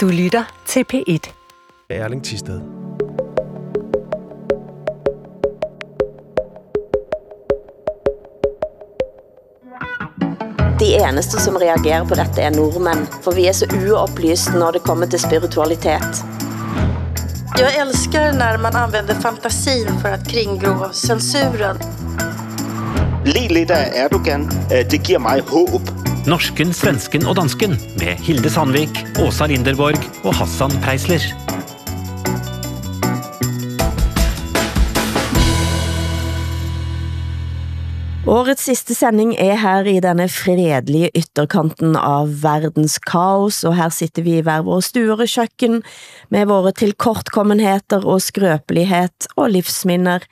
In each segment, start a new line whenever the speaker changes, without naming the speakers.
Du lytter til P1.
Erling Tisted.
De eneste som reagerer på dette er nordmænd, for vi er så uopplyst når det kommer til spiritualitet.
Jag älskar när man använder fantasin för att kringgå censuren.
Le lidt af Erdogan. Øh, Det giver mig håb.
Norsken, svensken og dansken med Hilde Sandvik, Åsa Linderborg og Hassan Preisler.
Årets sidste sending er her i denne fredelige ytterkanten av verdens kaos, og her sitter vi i hver våre stuer køkken med våre tilkortkommenheter og skrøpelighet og livsminner,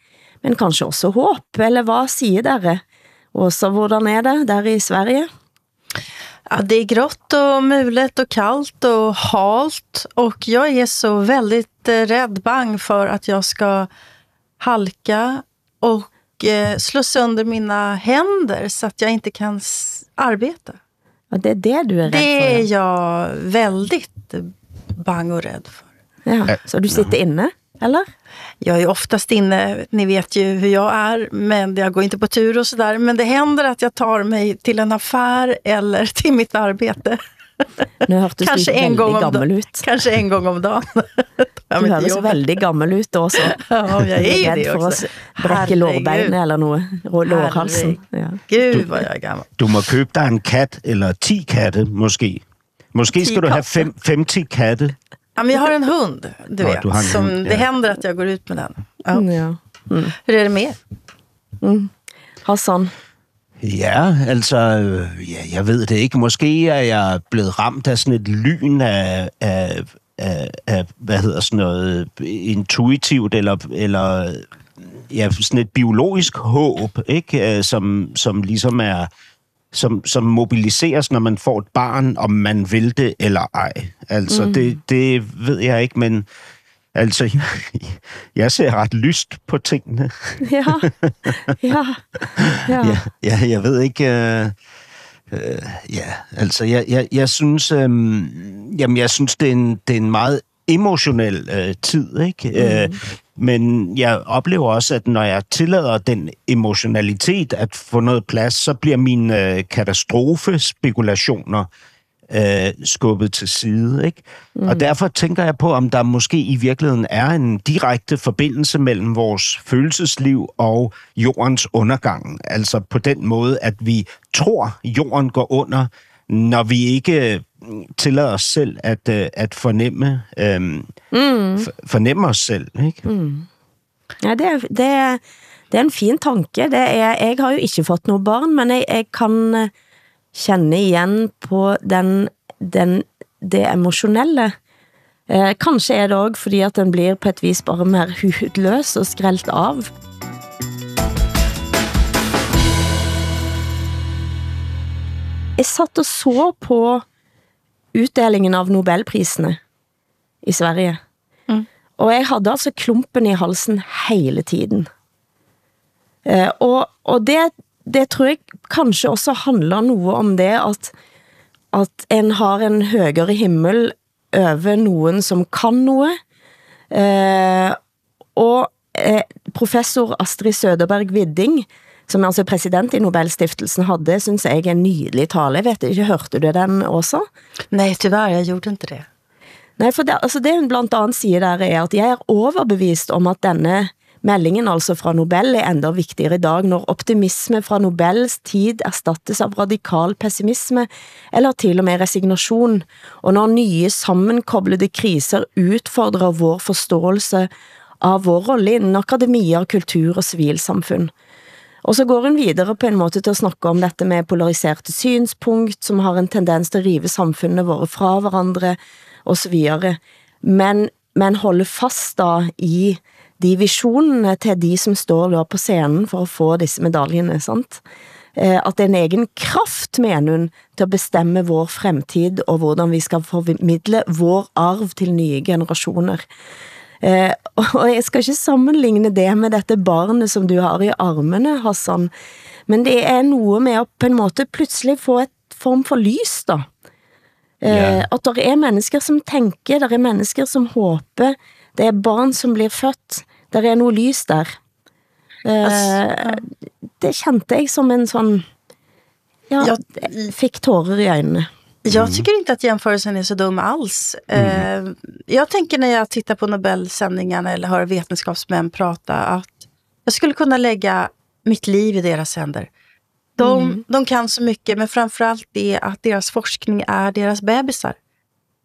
men kanskje også håb, eller hvad siger dere? Åsa, hvordan er det der i Sverige?
Ja, det är grått och mulet och kallt och halt och jag är så väldigt eh, rädd bang för att jag ska halka och eh, slå sönder mina händer så att jag inte kan arbeta.
Ja, det er det du er rädd
Det
for.
är jag väldigt bang och rädd för.
Ja. Så du sitter inne, eller?
Jag är oftast inne, ni vet ju hur jag är, men jag går inte på tur och sådär. Men det händer att jag tar mig till en affär eller till mitt arbete.
Nu hørtes
Kanske
du
en gång
väldigt
om
gammel ut.
Kanske en gång om dagen.
Du høres
jobbet.
väldigt gammel ut også.
Ja, jag är
Rädd
det
for
också.
at brække lårbeinet eller. Rå- Lårhalsen. Ja.
Gud, vad jag är gammal.
Du må købe dig en kat, eller 10 katte måske. Måske skal du have fem, 50 katte.
Ja, men jag har en hund, du
Ja,
vet.
du
som
hund,
Det
ja.
händer att jag går ut med den. Ja.
Mm, ja.
Hur är det med er?
Hassan,
Ja, altså, øh, ja, jeg ved det ikke. Måske er jeg blevet ramt af sådan et lyn af, af, af, af hvad hedder sådan noget, intuitivt, eller, eller ja, sådan et biologisk håb, ikke? Øh, Som, som ligesom er, som, som mobiliseres, når man får et barn, om man vil det eller ej. Altså, mm. det, det ved jeg ikke, men altså, jeg, jeg ser ret lyst på tingene.
ja, ja, ja.
Ja, ja jeg ved ikke... Øh, øh, ja, altså, jeg, jeg, jeg synes... Øh, jamen, jeg synes, det er en, det er en meget emotionel øh, tid, ikke? Mm. Øh, men jeg oplever også, at når jeg tillader den emotionalitet at få noget plads, så bliver mine øh, katastrofespekulationer øh, skubbet til side. Ikke? Mm. Og derfor tænker jeg på, om der måske i virkeligheden er en direkte forbindelse mellem vores følelsesliv og jordens undergang. Altså på den måde, at vi tror, jorden går under, når vi ikke øh, tillader os selv at, øh, at fornemme, øh, mm. fornemme os selv. Ikke? Mm.
ja det, er, det, er, det er en fin tanke. Det er, jeg har jo ikke fått noget barn, men jeg, jeg kan eh, kende igen på den, den, det emotionelle. Eh, kanskje er det også fordi at den blir på et vis bare mer hudløs og skrelt av. Jeg satt og så på utdelingen av Nobelprisene i Sverige.
Mm.
Og jeg havde altså klumpen i halsen hele tiden. Eh, og, og det, det tror jeg kanskje også handler noget om det, at, at en har en højere himmel over nogen, som kan noget. Eh, og eh, professor Astrid Søderberg Widding, som altså præsident i Nobelstiftelsen, havde, synes jeg, en nydelig tale. Jeg vet ikke, hørte du den også?
Nej, tyvärr, jag gjorde inte det.
Nej, for det, altså det hun blandt andet siger der er, at jeg er overbevist om at denne meldingen altså fra Nobel er enda vigtigere i dag, når optimisme fra Nobels tid erstattes av radikal pessimisme, eller til og med resignation, og når nye sammenkoblede kriser udfordrer vår forståelse av vår rolle inden akademia, kultur og civilsamfund. Og så går hun videre på en måte til at snakke om dette med polariserte synspunkt, som har en tendens til at rive samfundet våre fra hverandre, og så videre. Men, men holde fast da i de visionene til de som står da på scenen for at få disse medaljerne, sant? Eh, At det er en egen kraft, mener hun, til at bestemme vår fremtid, og hvordan vi skal formidle vår arv til nye generationer. Eh, og jeg skal ikke sammenligne det med dette barnet som du har i armene, Hassan, men det er noget med at på en måte pludselig få et form for lys da. Eh,
Ja.
At der er mennesker som tænker, der er mennesker som håber, det er barn som bliver født, der er noget lys der. Eh, det kjente jeg som en sån, ja,
Ja.
jeg fik tårer i øjnene.
Jag tycker inte att jämförelsen är så dum alls. Eh, jag tänker när jag tittar på Nobelsändningarna eller hör vetenskapsmän prata att jag skulle kunna lägga mitt liv i deras händer. De, de kan så mycket, men framförallt det att deras forskning är deras bebisar.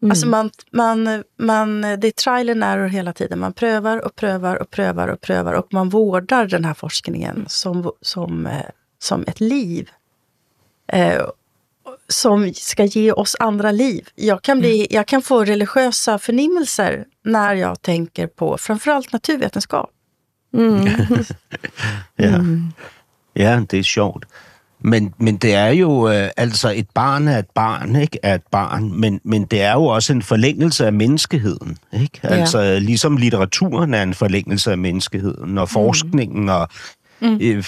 Alltså man, man, man, det är trial and error hela tiden. Man prövar och prövar och prövar och prövar och man vårdar den här forskningen som, som, eh, som ett liv. Som ska ge oss andra liv. Jag kan, bli, jag kan få religiösa förnimmelser när jag tänker på framförallt naturvetenskap.
Ja. ja, det er sjovt. Men, men det er jo, øh, altså et barn er et barn, ikke? Er et barn, men, men det er jo også en forlængelse af menneskeheden, ikke?
Ja.
Altså ligesom litteraturen er en forlængelse af menneskeheden, og forskningen og mm. øh,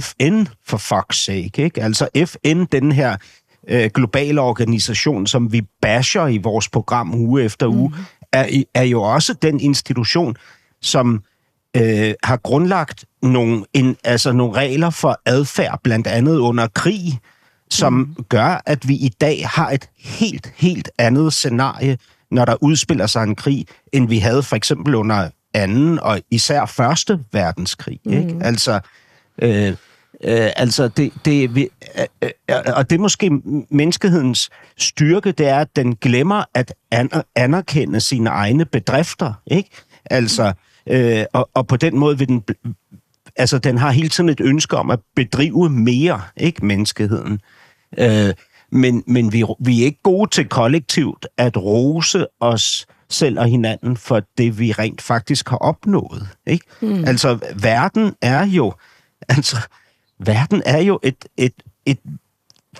FN for fuck's sake, ikke? Altså FN, den her øh, globale organisation, som vi basher i vores program uge efter uge, mm. er, er jo også den institution, som øh, har grundlagt nogle, en, altså nogle regler for adfærd, blandt andet under krig, som mm. gør, at vi i dag har et helt, helt andet scenarie, når der udspiller sig en krig, end vi havde for eksempel under anden og især første verdenskrig. Mm. Ikke? Altså, øh, øh, altså det, det, vi, øh, øh, og det er måske menneskehedens styrke, det er, at den glemmer at an- anerkende sine egne bedrifter. Ikke? Altså, øh, og, og på den måde vil den altså, den har hele tiden et ønske om at bedrive mere, ikke menneskeheden. Øh, men men vi, vi er ikke gode til kollektivt at rose os selv og hinanden for det, vi rent faktisk har opnået. Ikke? Mm. Altså, verden er jo, altså, verden er jo et, et, et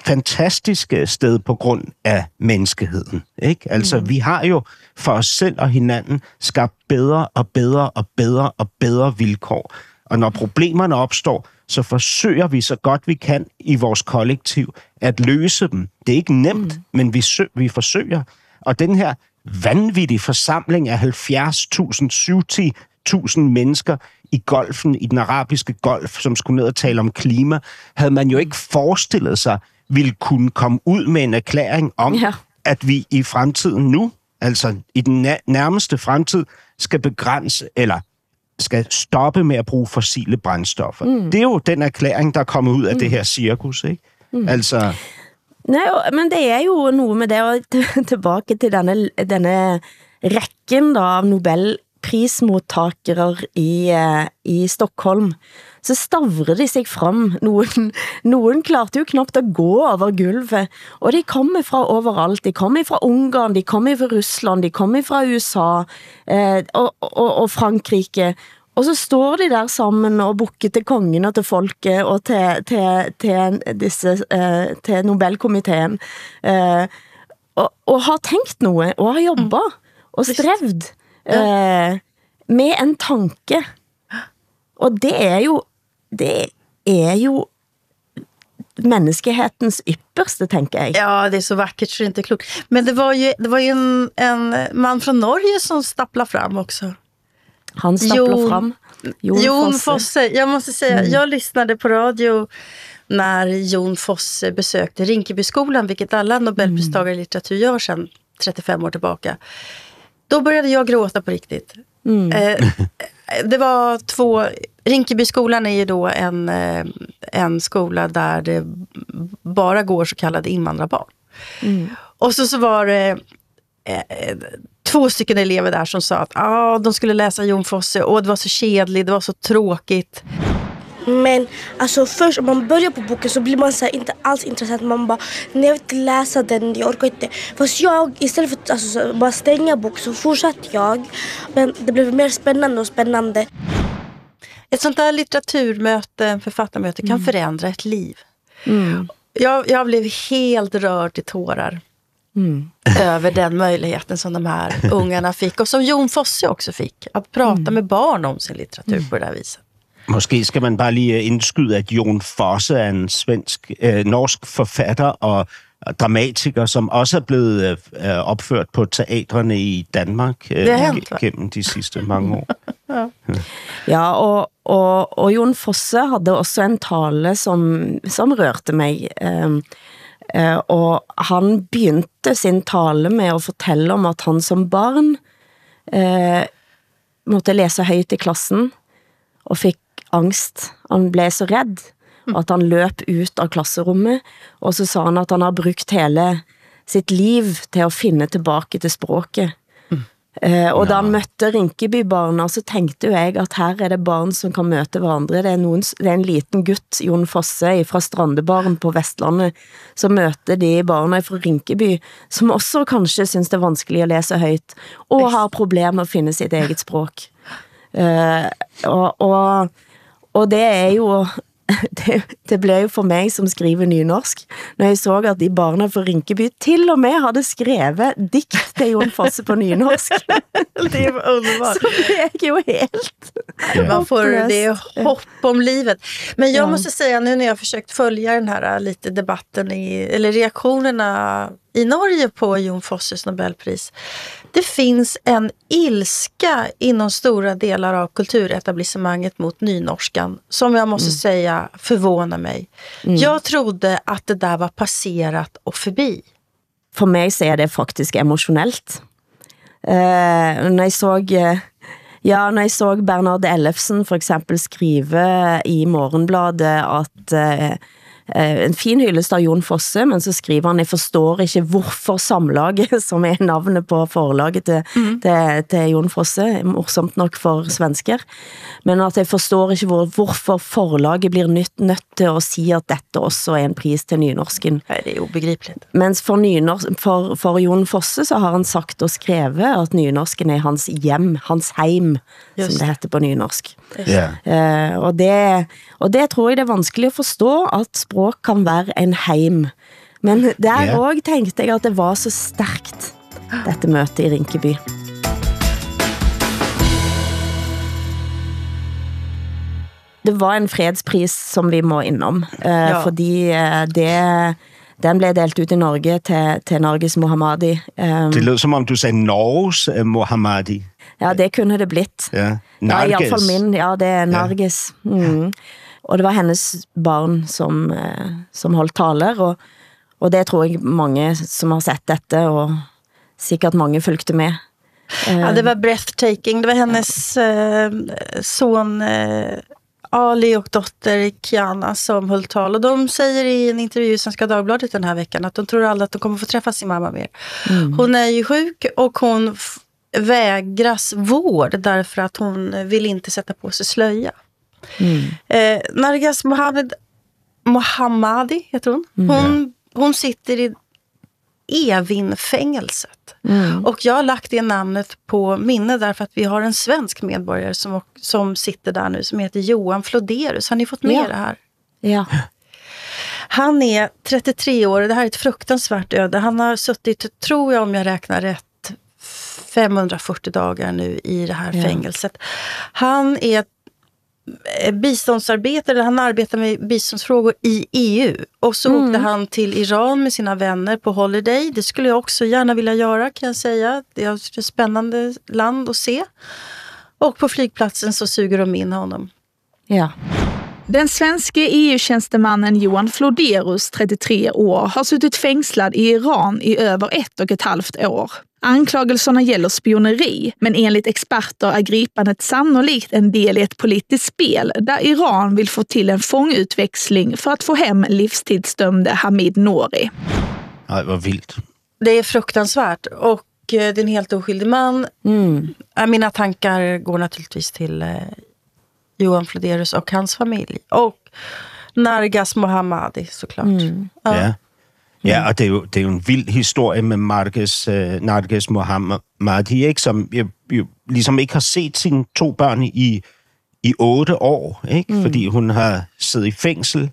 fantastisk øh, sted på grund af menneskeheden. Ikke? Altså, mm. vi har jo for os selv og hinanden skabt bedre og bedre og bedre og bedre vilkår. Og når problemerne opstår, så forsøger vi så godt vi kan i vores kollektiv at løse dem. Det er ikke nemt, mm. men vi, sø- vi forsøger. Og den her vanvittige forsamling af 70.000, 70.000 mennesker i golfen, i den arabiske golf, som skulle ned og tale om klima, havde man jo ikke forestillet sig, ville kunne komme ud med en erklæring om,
Ja.
at vi i fremtiden nu, altså i den nærmeste fremtid, skal begrænse, eller skal stoppe med at bruge fossile brændstoffer. Mm. Det er jo den erklæring, der er kommet ud af mm. det her cirkus, ikke? Mm. Altså,
Nej, men det er jo noget med det, og tilbage til denne, denne rækken da, av Nobelprismodtagere i, eh, i Stockholm, så stavrer de sig frem. Nogen, nogen klarte jo knappt at gå over gulvet, og de kommer fra overalt. De kommer fra Ungarn, de kommer fra Rusland, de kommer fra USA eh, og, og, og Frankrike. Og så står de der sammen og bukker til kongen og til folket og til, til, til, disse, eh, til Nobelkomiteen. Eh, og, og har tænkt noget, og har jobbet og strevd eh, med en tanke. Og det er jo, det er jo menneskehetens ypperste, tænker jeg.
Ja, det är så vackert så det är inte klokt. Men det var ju, det var ju en, en man från Norge som stapplade fram också.
Han stapler
Jon-
frem.
Jon, Fosse. Jag måste säga, jag lyssnade på radio när Jon Fosse besökte Rinkebyskolan, vilket alla Nobelpristagare i litteratur gör sedan 35 år tillbaka. Då började jag gråta på riktigt. Eh, det var två... Rinkebyskolan är ju då en, eh, en skola där det bara går så kallade invandrarbarn. Och så, så var det eh, två stycken elever där som sa att ah, de skulle läsa Jon Fosse och det var så kedligt, det var så tråkigt.
Men alltså först om man börjar på boken så blir man så här, inte alls intresserad. Man bara, nej jag vill inte läsa den, jag orkar inte. Fast jag, istället för att alltså, så bara stänga boken så fortsatte jag. Men det blev mer spännande och spännande.
Ett sånt där litteraturmöte, författarmöte, kan förändra ett liv. Jag, jag blev helt rörd till tårar över den möjligheten som de här ungarna fick. Och som Jon Fosse också fick. Att prata med barn om sin litteratur på det där viset.
Måske skal man bare lige indskyde, at Jon Fosse er en svensk, øh, norsk forfatter og dramatiker, som også er blevet øh, opført på teatrene i Danmark øh,
hva'?
gennem de sidste mange år.
Ja, og, og, og Jon Fosse havde også en tale, som, som rørte mig. Um, uh, og han begyndte sin tale med at fortælle om, at han som barn uh, måtte læse højt i klassen, og fik angst. Han blev så redd, at han løb ut av klasserummet, og så sa han, at han har brugt hele sitt liv til at finde tilbage til språket. Eh, og da han mødte Rinkeby-barna, så tenkte jo jeg at her er det barn som kan møte hverandre. Det er, noen, det er en liten gutt, Jon Fosse, fra Strandebaren på Vestlandet, som møter de barna fra Rinkeby, som også kanskje synes det er vanskelig at læse højt, og har problemer med at finde sitt eget språk. Eh, og, og, og det er jo det, det blev jo for mig, som skriver nynorsk, når jeg så, at de barna fra Rinkeby til og med havde skrevet digt til Jon Fosse på nynorsk.
Det är underbart.
Så det är ju helt...
Man får det hopp om livet. Men jag
Ja.
måste säga nu när jag har försökt följa den här lite debatten, i, eller reaktionerna i Norge på Jon Fosses Nobelpris. Det finns en ilska inom stora delar av kulturetablissemanget mot nynorskan som jag måste säga förvånar mig. Jag trodde att det där var passerat och förbi.
For mig så er det faktisk emotionelt. Eh, når jeg så... eh, Ja, når jeg så Bernard Ellefsen for eksempel skrive i Morgenbladet at eh, en fin hyldest av Jon Fosse, men så skriver han, jeg forstår ikke hvorfor samlaget, som er navnet på forlaget til, mm. til, til Jon Fosse, morsomt nok for svensker, men at jeg forstår ikke hvor, hvorfor forlaget blir nødt, nødt til at sige, at dette også er en pris til nynorsken.
Nej, det är obegripligt.
Mens for, nynorsk, for, for Jon Fosse så har han sagt og skrevet at nynorsken er hans hjem, hans heim,
Just
som det heter på nynorsk.
Ja.
Eh, og, det, og det tror jeg det er vanskelig at forstå, at språk kan være en heim. Men der
Ja.
også tenkte jeg at det var så stærkt, dette møtet i Rinkeby. Det var en fredspris som vi må innom, eh,
Ja.
fordi eh, det, den blev delt ut i Norge til, til Norges Mohammadi. Eh,
Det lød som om du sagde Norges uh, Mohammadi.
Ja, det kunne det blitt.
Ja.
Ja, i hvert fald min. Ja, det er Narges. Mm. Og det var hendes barn, som, eh, som holdt taler, og, og det tror jeg mange som har sett dette, og sikkert mange fulgte med.
Ja, det var breathtaking. Det var hennes eh, son eh, Ali och dotter Kiana som höll tal. Och de säger i en intervju i Svenska Dagbladet den här veckan att de tror aldrig att de kommer få träffa sin mamma mer. Hon är ju sjuk och hon vägras vård därför att hon vill inte sätta på sig slöja. Eh, Nargas Mohammed, Mohammadi heter hon. Hon, hon sitter i Evin-fängelset. Och jag har lagt det namnet på minne därför att vi har en svensk medborgare som, som sitter där nu som heter Johan Floderus. Har ni fått med
Ja.
det här?
Ja.
Han är 33 år och det här är ett fruktansvärt öde. Han har suttit, tror jag om jag räknar rätt, 540 dagar nu i det här
Ja.
fängelset. Han är biståndsarbetare, han arbetar med biståndsfrågor i EU. Och så åkte han till Iran med sina vänner på holiday. Det skulle jag också gärna vilja göra kan jag säga. Det är ett spännande land att se. Och på flygplatsen så suger de in honom.
ja.
Den svenske EU-tjänstemannen Johan Floderus, 33 år, har suttit fängslad i Iran i över ett och ett halvt år. Anklagelserna gäller spioneri, men enligt experter är gripandet sannolikt en del i ett politiskt spel där Iran vill få till en fångutväxling för att få hem livstidsdömde Hamid Nouri.
Nej, hvor vildt.
Det är fruktansvärt. Och eh, det är en helt oskyldig man. Eh, Mina tankar går naturligtvis till eh, Johan Floderus och hans familj. Och Nargas Mohammadi såklart. Ja.
Ja. Ja, og det er, jo, det er jo en vild historie med Narges, uh, Narges Mohammadi, ikke? som jo, jo ligesom ikke har set sine to børn i, i otte år, ikke? Mm. fordi hun har siddet i fængsel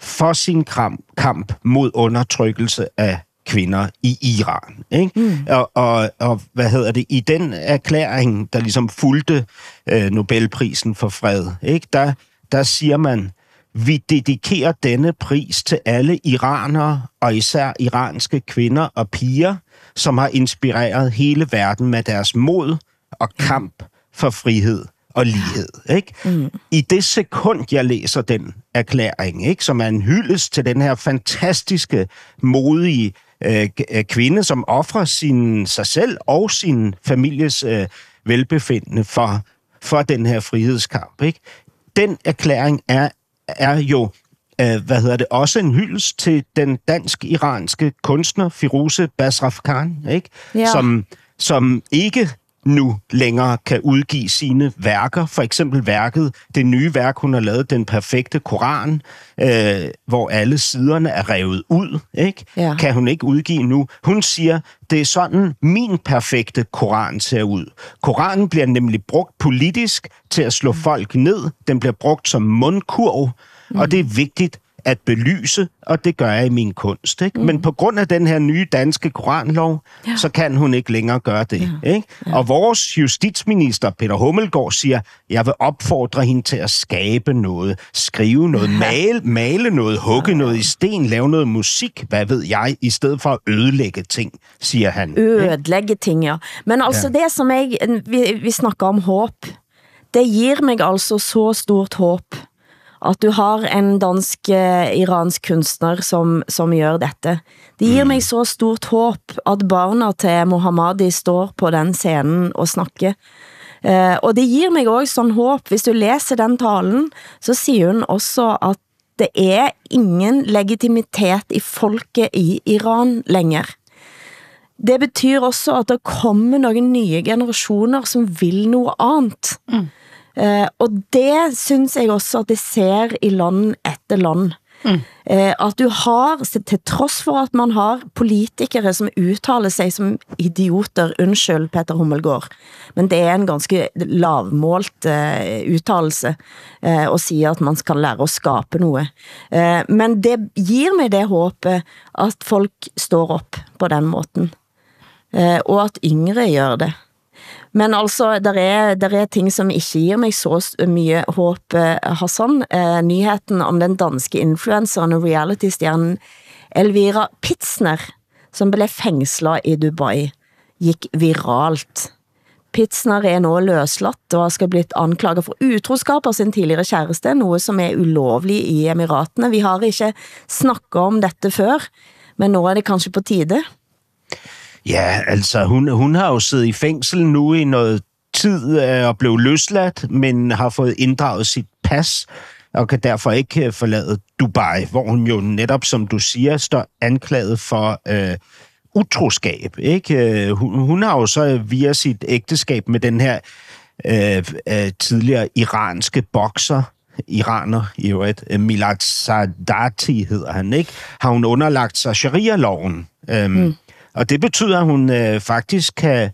for sin kamp, kamp mod undertrykkelse af kvinder i Iran. Ikke? Mm. Og, og, og hvad hedder det? I den erklæring, der ligesom fulgte øh, Nobelprisen for fred, ikke? Der, der siger man, vi dedikerer denne pris til alle iranere, og især iranske kvinder og piger, som har inspireret hele verden med deres mod og kamp for frihed og lighed. Ikke? Mm. I det sekund, jeg læser den erklæring, ikke, som er en hyldest til den her fantastiske, modige øh, øh, kvinde, som offrer sin, sig selv og sin families øh, velbefindende for, for den her frihedskamp. Ikke? Den erklæring er, er jo øh, hvad hedder det, også en hyldest til den dansk-iranske kunstner Firoze Basrafkan, ikke?
Ja.
Som, som ikke nu længere kan udgive sine værker. For eksempel værket, det nye værk, hun har lavet, Den Perfekte Koran, øh, hvor alle siderne er revet ud, ikke?
Ja.
kan hun ikke udgive nu. Hun siger, det er sådan, min perfekte Koran ser ud. Koranen bliver nemlig brugt politisk til at slå folk ned. Den bliver brugt som mundkurv, og det er vigtigt at belyse, og det gør jeg i min kunst. Ikke? Mm. Men på grund af den her nye danske koranlov, ja. så kan hun ikke længere gøre det. Ja. Ikke? Ja. Og vores justitsminister, Peter Hummelgaard, siger, jeg vil opfordre hende til at skabe noget, skrive noget, male, male noget, hugge noget i sten, lave noget musik, hvad ved jeg, i stedet for at ødelægge ting, siger han.
ødelægge ting, ja. Men altså
Ja.
det som jeg, vi, vi snakker om håb, det giver mig altså så stort håb, at du har en dansk-iransk kunstner, som, som gør dette. Det giver mig så stort håb, at barna til Mohammadi står på den scenen og snakker. Uh, og det giver mig også sådan håb, hvis du læser den talen, så siger hun også, at det er ingen legitimitet i folket i Iran længere. Det betyder også, at der kommer nogle nye generationer, som vil noget andet. Mm. Uh, og det synes jeg også, at det ser i land efter land. Mm. Uh, at du har, til trods for at man har politikere, som uttaler sig som idioter, undskyld Peter Hummelgaard, men det er en ganske lavmålt uh, uttalelse uh, at sige, at man skal lære at skabe noget. Uh, men det giver mig det håbet, at folk står op på den måten. Uh, og at yngre gør det. Men altså, der er, der er ting, som ikke giver mig så mye håb, eh, Hassan. Eh, nyheten om den danske influenceren og reality-stjernen Elvira Pitsner, som blev fængslet i Dubai, gik viralt. Pitsner er nu løsladt og skal blitt anklaget for utroskap af sin tidligere kæreste, noget som er ulovlig i Emiratene. Vi har ikke snakket om dette før, men nu er det kanskje på tide.
Ja, altså, hun, hun har jo siddet i fængsel nu i noget tid øh, og blev løsladt, men har fået inddraget sit pas og kan derfor ikke øh, forlade Dubai, hvor hun jo netop, som du siger, står anklaget for øh, utroskab. Ikke? Øh, hun, hun har jo så via sit ægteskab med den her øh, øh, tidligere iranske bokser, iraner i øvrigt, øh, Milad Sadati hedder han, ikke? har hun underlagt sig sharia-loven. Øhm, mm. Og det betyder, at hun øh, faktisk kan,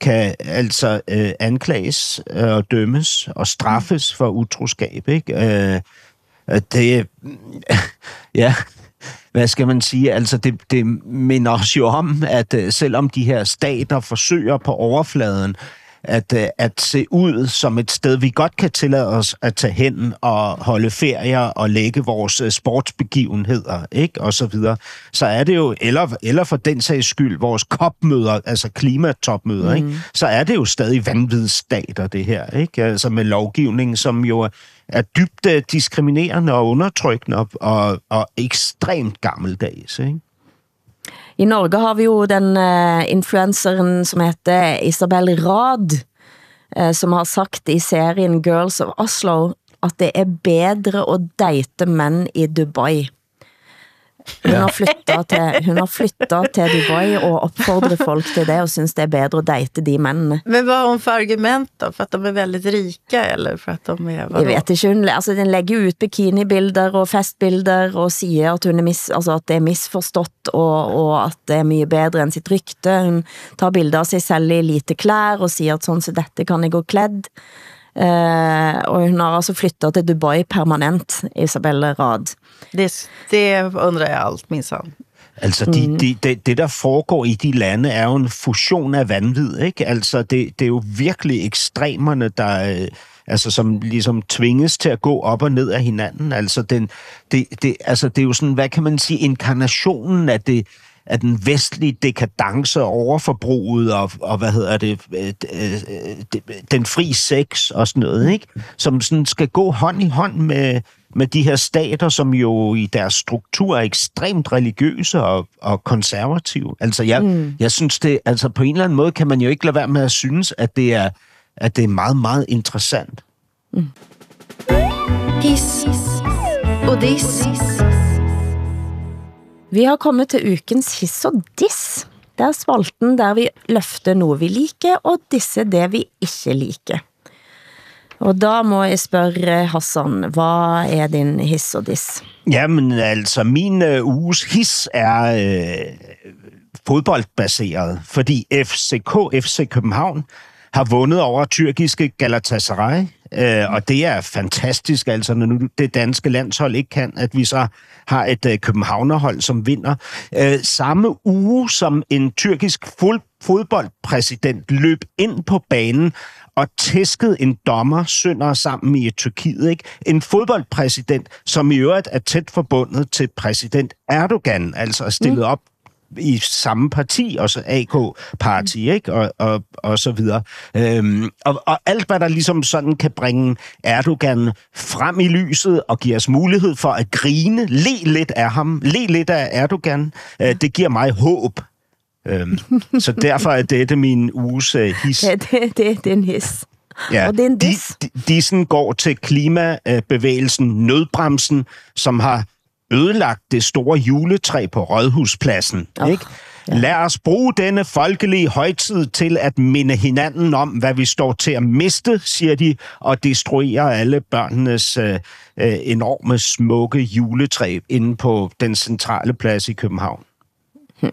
kan altså øh, anklages øh, og dømmes og straffes for utroskab. Ikke? Øh, øh, det, ja, hvad skal man sige? Altså, det, det minder os jo om, at øh, selvom de her stater forsøger på overfladen at, øh, at se ud som et sted, vi godt kan tillade os at tage hen og holde ferier og lægge vores øh, sportsbegivenheder, ikke? Og så videre. Så er det jo, eller, eller for den sags skyld, vores kopmøder, altså klimatopmøder, mm. ikke? Så er det jo stadig vanvidsstater, det her, ikke? Altså med lovgivning, som jo er- dybt øh, diskriminerende og undertrykkende og, og, og ekstremt gammeldags, ikke?
I Norge har vi jo den uh, influenceren, som heter Isabel Rad, uh, som har sagt i serien Girls of Oslo, at det er bedre at date mænd i Dubai. Hun har flyttet til, hun har flyttet til Dubai og opfordrer folk til det, og synes det er bedre at date de mændene.
Men vad har hon för argument då? För att de är väldigt rika eller för att de är... vadå?
Jeg vet ikke, hun, altså, den legger jo ut bikinibilder og festbilder og siger, at, hun er mis, altså, at det er misforstått og, og at det er mye bedre end sit rykte. Hun tar bilder av sig selv i lite klær og siger, at sådan så dette kan jeg gå klædt. Uh, og hun har altså flyttet til Dubai permanent, Isabelle Rad.
Det, det undrar jeg allt, minsann.
Altså, de, de, det, det, der foregår i de lande, er jo en fusion af vanvid, ikke? Altså, det, det er jo virkelig ekstremerne, der, øh, altså som ligesom tvinges til at gå op og ned af hinanden. Altså, den, det, det, altså det er jo sådan, hvad kan man sige, inkarnationen af det, af den vestlige dekadence overforbruget og, og hvad hedder det, øh, øh, den fri sex og sådan noget, ikke? Som sådan skal gå hånd i hånd med, med de her stater, som jo i deres struktur er ekstremt religiøse og, og konservative. Altså, jeg, mm. jeg synes det, altså på en eller anden måde kan man jo ikke lade være med at synes, at det er, at det er meget, meget interessant. Mm.
Og dis. Vi har kommet til ukens hiss og diss. Det er spalten der vi løfter noe vi liker, og disse det vi ikke liker. Og da må jeg spørge Hassan, hvad er din hiss og diss?
Jamen altså, min øh, uges hiss er øh, fodboldbaseret, fordi FCK, FC København, har vundet over tyrkiske Galatasaray, uh, og det er fantastisk, altså når nu det danske landshold ikke kan, at vi så har et uh, københavnerhold, som vinder. Uh, samme uge som en tyrkisk fod fodboldpræsident løb ind på banen og tæsket en dommer sønder sammen i Tyrkiet. Ikke? En fodboldpræsident, som i øvrigt er tæt forbundet til præsident Erdogan, altså stillet mm. op i samme parti, også AK-parti, mm. ikke? Og, og, og så videre. Øhm, og, og alt, hvad der ligesom sådan kan bringe Erdogan frem i lyset og give os mulighed for at grine, le lidt af ham, le lidt af Erdogan, øh, det giver mig håb Øhm, så derfor er dette min uges uh, his.
Ja, det, det, det er en his.
Ja, og det er en dis. De, dissen går til klimabevægelsen Nødbremsen, som har ødelagt det store juletræ på Rådhuspladsen. Oh, ikke? Ja. Lad os bruge denne folkelige højtid til at minde hinanden om, hvad vi står til at miste, siger de, og destruere alle børnenes øh, øh, enorme, smukke juletræ inde på den centrale plads i København. Hmm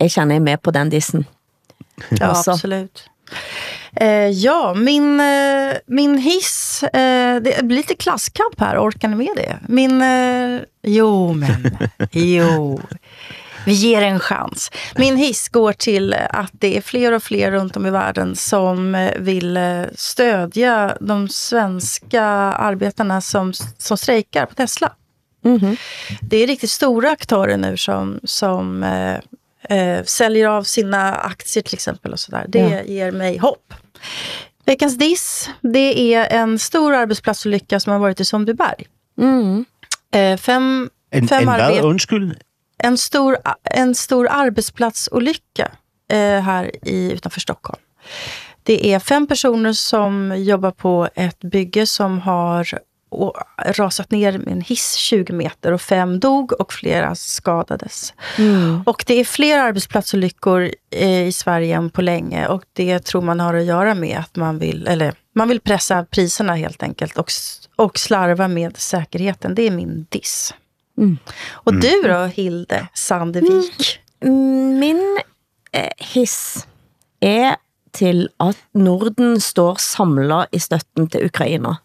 jeg mig med på den dissen.
Ja, absolut. Eh, ja, min, eh, min hiss, eh, det blir lite klasskamp här, orkar ni med det? Min, eh, jo men, jo. Vi ger en chans. Min hiss går till att det är fler och fler runt om i världen som eh, vill eh, stödja de svenska arbetarna som, som strejkar på Tesla. Mm -hmm. Det är riktigt stora aktörer nu som, som eh, säljer av sina aktier till exempel. och så där. Det ja. ger mig hopp. Veckans diss, det är en stor arbetsplatsolycka som har varit i Sundbyberg. Mm.
Eh, fem, en, fem en? Undskyld?
En stor, en stor arbetsplatsolycka eh, här i, utanför Stockholm. Det är fem personer som jobbar på ett bygge som har och rasat ner med en hiss 20 meter och fem dog och flera skadades. Mm. Och det är fler arbetsplatsolyckor eh, i Sverige än på länge och det tror man har att göra med att man vill, eller man vill pressa priserna helt enkelt och, och slarva med säkerheten. Det är min diss. Mm. Och mm. du då, Hilde Sandevik?
Mm. Min eh, hiss är till att Norden står samlet i støtten til Ukraina.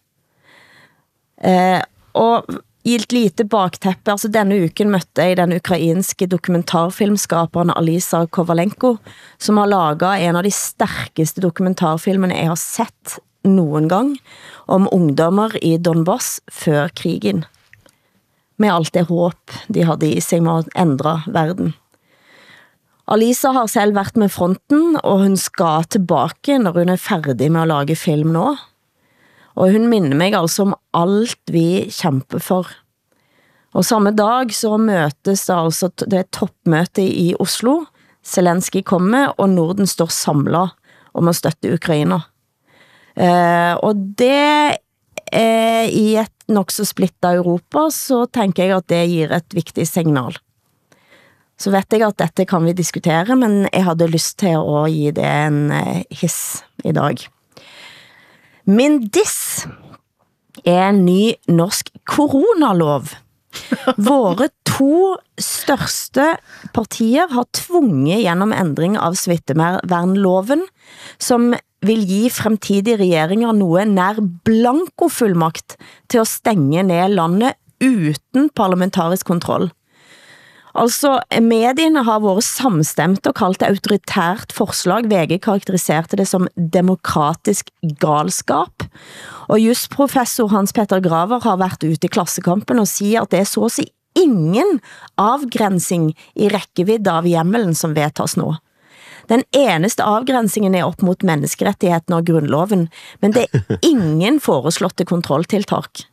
Eh, og i et lite bakteppe, altså denne uken mødte jeg den ukrainske dokumentarfilmskaperen Alisa Kovalenko, som har laget en av de stærkeste dokumentarfilmene jeg har sett nogen gang, om ungdommer i Donbass før krigen. Med alt det håb de havde i sig med at ændre verden. Alisa har selv været med fronten, og hun skal tilbage, når hun er færdig med at lage film nå. Og hun minder mig altså om alt vi kæmper for. Og samme dag så møtes det altså det er toppmøte i Oslo. Zelensky kommer, og Norden står samlet om at støtte Ukraina. Eh, og det eh, i et nok så splittet Europa, så tænker jeg at det giver et vigtigt signal. Så vet jeg at dette kan vi diskutere, men jeg havde lyst til at give det en eh, hiss i dag. Min diss er en ny norsk coronalov. Våre to største partier har tvunget gennem ændring av smittevernloven, som vil give fremtidige regeringer noget nær blankofullmakt til at stænge ned landet uden parlamentarisk kontroll. Altså, medierne har været samstemte og kaldt det autoritært forslag. VG karakteriserte det som demokratisk galskap. Og just professor Hans Petter Graver har været ute i klassekampen og siger, at det er så at sige ingen afgrænsing i rækkevidde av hjemmelen som vedtas nu. Den eneste afgrænsingen er op mot menneskerettigheten og grundloven, men det er ingen foreslåtte kontrolltiltak.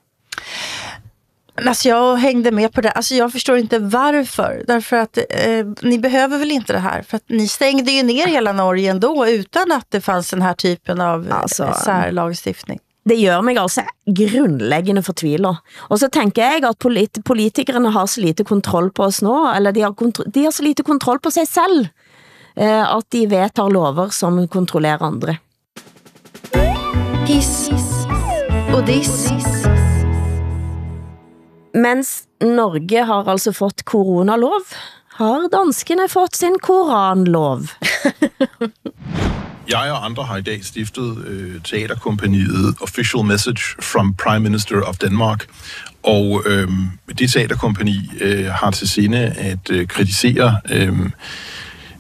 Alltså jag hängde med på det. Alltså jag förstår inte varför. Därför att eh, ni behöver väl inte det här. För att ni stängde ju ner hela Norge ändå utan att det fanns den här typen av
Alltså,
alltså, särlagstiftning.
det gør mig altså grundlæggende fortviler. Og så tænker jeg at polit politikerne har så lite kontroll på os nå, eller de har, de har så lite kontroll på sig selv, eh, at de vedtar lover som kontrollerer andre.
Hiss og diss.
Mens Norge har altså fått coronalov, har danskene fått sin koranlov.
Jeg og andre har i dag stiftet øh, teaterkompaniet Official Message from Prime Minister of Denmark. Og øh, det teaterkompani øh, har til sinde at øh, kritisere øh,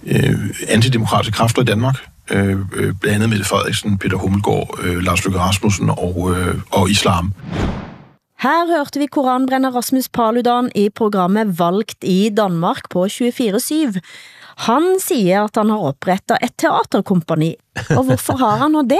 øh, antidemokratiske kræfter i Danmark. Øh, øh, blandt andet Mette Frederiksen, Peter Hummelgaard, øh, Lars Løkke Rasmussen og, øh, og islam.
Her hørte vi koranbrenner Rasmus Paludan i programmet Valgt i Danmark på 24-7. Han siger, at han har oprettet et teaterkompani. Og hvorfor har han nu det?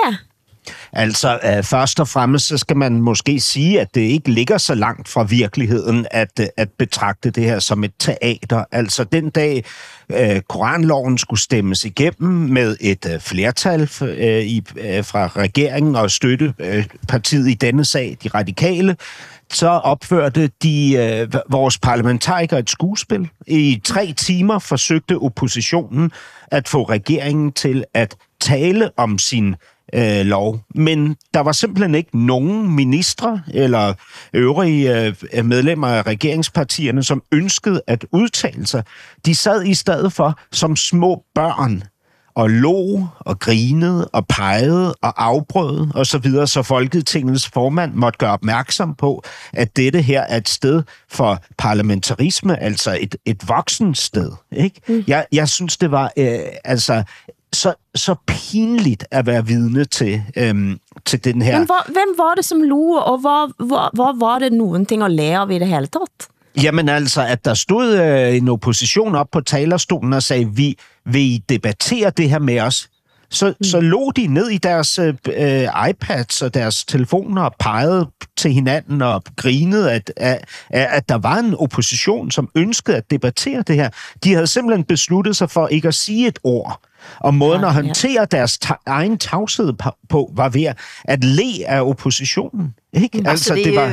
Altså, øh, først og fremmest, så skal man måske sige, at det ikke ligger så langt fra virkeligheden, at, øh, at betragte det her som et teater. Altså, den dag øh, koranloven skulle stemmes igennem med et øh, flertal øh, i, øh, fra regeringen og støttepartiet øh, i denne sag, de radikale, så opførte de øh, vores parlamentarikere et skuespil. I tre timer forsøgte oppositionen at få regeringen til at tale om sin øh, lov. Men der var simpelthen ikke nogen ministre eller øvrige øh, medlemmer af regeringspartierne, som ønskede at udtale sig. De sad i stedet for som små børn og lå og grinede og pegede og afbrød og så videre, så Folketingets formand måtte gøre opmærksom på, at dette her er et sted for parlamentarisme, altså et, et voksen sted. Ikke? Mm. Jeg, jeg synes, det var øh, altså så, så pinligt at være vidne til, øhm, til den her.
Men hvor, hvem var det, som lo, og hvor, hvor, hvor var det nogen ting at lære af i det hele taget?
Jamen altså, at der stod øh, en opposition op på talerstolen og sagde, vi vil I debattere det her med os? Så, mm. så lå de ned i deres øh, iPads og deres telefoner og pegede til hinanden og grinede, at, at, at der var en opposition, som ønskede at debattere det her. De havde simpelthen besluttet sig for ikke at sige et ord. Og måden ja, at håndtere ja. deres ta- egen tavshed på, var ved at le af oppositionen. Ikke?
Altså, altså, det, det, var,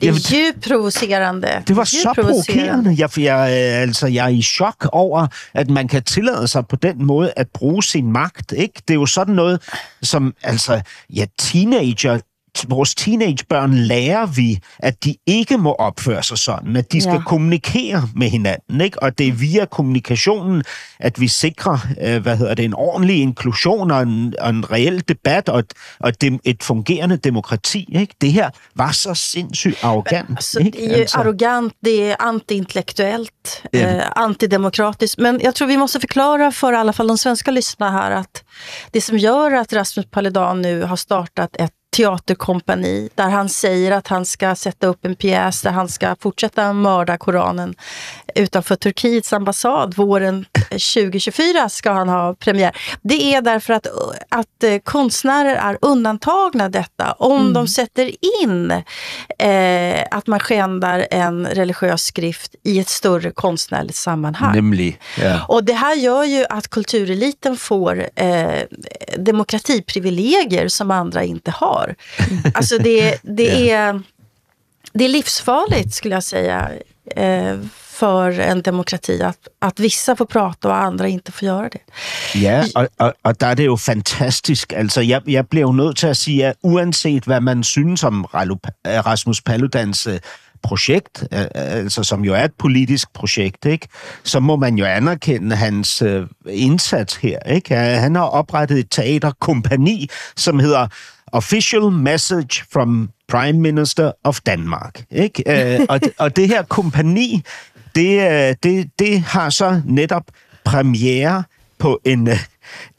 det er jo djupt provocerende.
Det var så provokerende. Jeg, jeg, altså, jeg er i chok over, at man kan tillade sig på den måde at bruge sin magt. Ikke? Det er jo sådan noget, som altså, ja, teenager vores teenagebørn lærer vi, at de ikke må opføre sig sådan, at de skal ja. kommunikere med hinanden, ikke? og det er via kommunikationen, at vi sikrer, øh, hvad hedder det, en ordentlig inklusion og en, og en reel debat og et, og dem, et fungerende demokrati. Ikke? Det her var så sindssygt arrogant.
Altså, ikke? Det er altså. arrogant, det er antiintellektuellt, ja. eh, antidemokratiskt. Men jag tror vi måste förklara för i alla fall de svenska lyssnarna här att det som gör att Rasmus Paludan nu har startat ett teaterkompani där han säger att han ska sätta upp en pjäs där han ska fortsätta mörda Koranen utanför Turkiets ambassad våren 2024 ska han ha premiär. Det är därför att, att eh, konstnärer är undantagna detta om mm. de sätter in eh, att man skändar en religiös skrift i ett större konstnärligt sammanhang.
Nämlig,
ja. Och det här gör ju att kultureliten får eh, demokratiprivilegier som andra inte har. Alltså det, det, är, det är livsfarligt skulle jag säga eh, för en demokrati at, at vissa får prata og andre ikke får gøre det.
Ja, og, og, og der er det jo fantastisk. Altså, jeg, jeg bliver jo nødt til at sige, at uanset hvad man synes om Rasmus Paludans øh, projekt, øh, altså som jo er et politisk projekt, ikke? så må man jo anerkende hans øh, indsats her. Ikke? Han har oprettet et teaterkompani, som hedder Official Message from Prime Minister of Denmark. Ikke? Øh, og, og det her kompani, det, øh, det, det har så netop premiere på en, øh,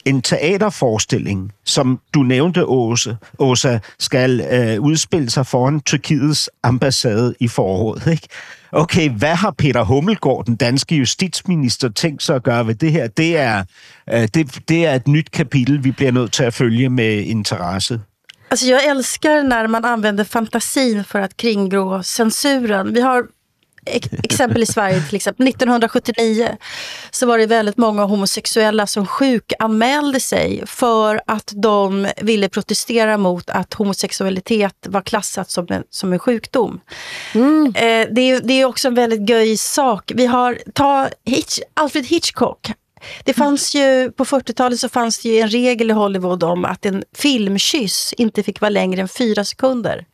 en teaterforestilling, som du nævnte, Åse, Åsa, skal øh, udspille sig foran Tyrkiets ambassade i foråret. Ikke? Okay, hvad har Peter Hummelgaard, den danske justitsminister, tænkt sig at gøre ved det her? Det er, øh, det, det er et nyt kapitel, vi bliver nødt til at følge med interesse.
Alltså jag älskar när man använder fantasin för att kringgå censuren. Vi har exempel i Sverige till exempel. 1979 så var det väldigt många homosexuella som sjukanmälde sig för att de ville protestera mot att homosexualitet var klassat som en, som en sjukdom. Mm. Eh, det, är, det är också en väldigt göj sak. Vi har, ta Hitch, Alfred Hitchcock. Det fanns ju, på 40-talet så fanns det ju en regel i Hollywood om att en filmkyss inte fick vara längre än fyra sekunder.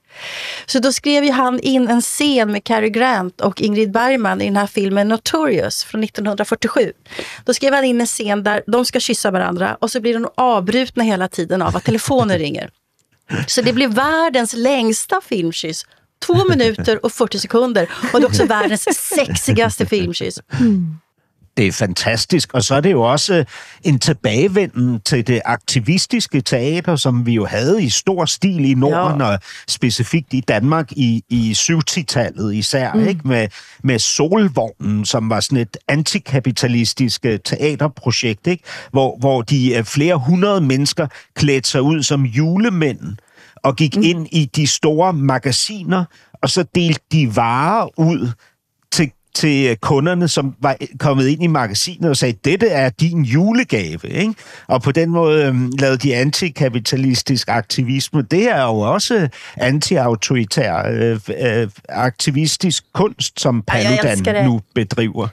Så då skrev ju han in en scen med Cary Grant och Ingrid Bergman i den här filmen Notorious från 1947. Då skrev han in en scen där de ska kyssa varandra och så blir de avbrutna hela tiden av att telefonen ringer. Så det blir världens längsta filmkyss. Två minuter och 40 sekunder. Och det är också världens sexigaste filmkyss. Mm
det er fantastisk. Og så er det jo også en tilbagevenden til det aktivistiske teater, som vi jo havde i stor stil i Norden, ja. og specifikt i Danmark i, i 70-tallet især, mm. ikke? Med, med Solvognen, som var sådan et antikapitalistisk øh, teaterprojekt, ikke? Hvor, hvor de øh, flere hundrede mennesker klædte sig ud som julemænd og gik mm. ind i de store magasiner, og så delte de varer ud til øh, kunderne, som var kommet ind i magasinet og sagde, dette er din julegave. Ikke? Og på den måde øhm, lavede de antikapitalistisk aktivisme. Det er jo også anti-autoritær øh, øh, aktivistisk kunst, som Paludan nu bedriver.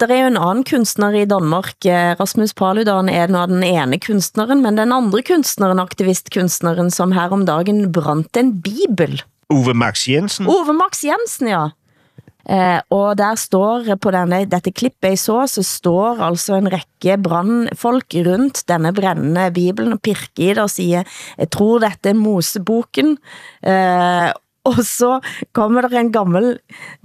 Der er jo en anden kunstner i Danmark, eh, Rasmus Paludan er nå den ene kunstneren, men den andre kunstneren, aktivistkunstneren, som her om dagen brændt en bibel.
Uwe Max Jensen.
Uwe Max Jensen, ja. Eh, og der står på denne, dette klippet jeg så, så står altså en række brandfolk rundt denne brændende bibelen og pirker i det og siger, jeg tror dette er Moseboken. Eh, og så kommer der en gammel,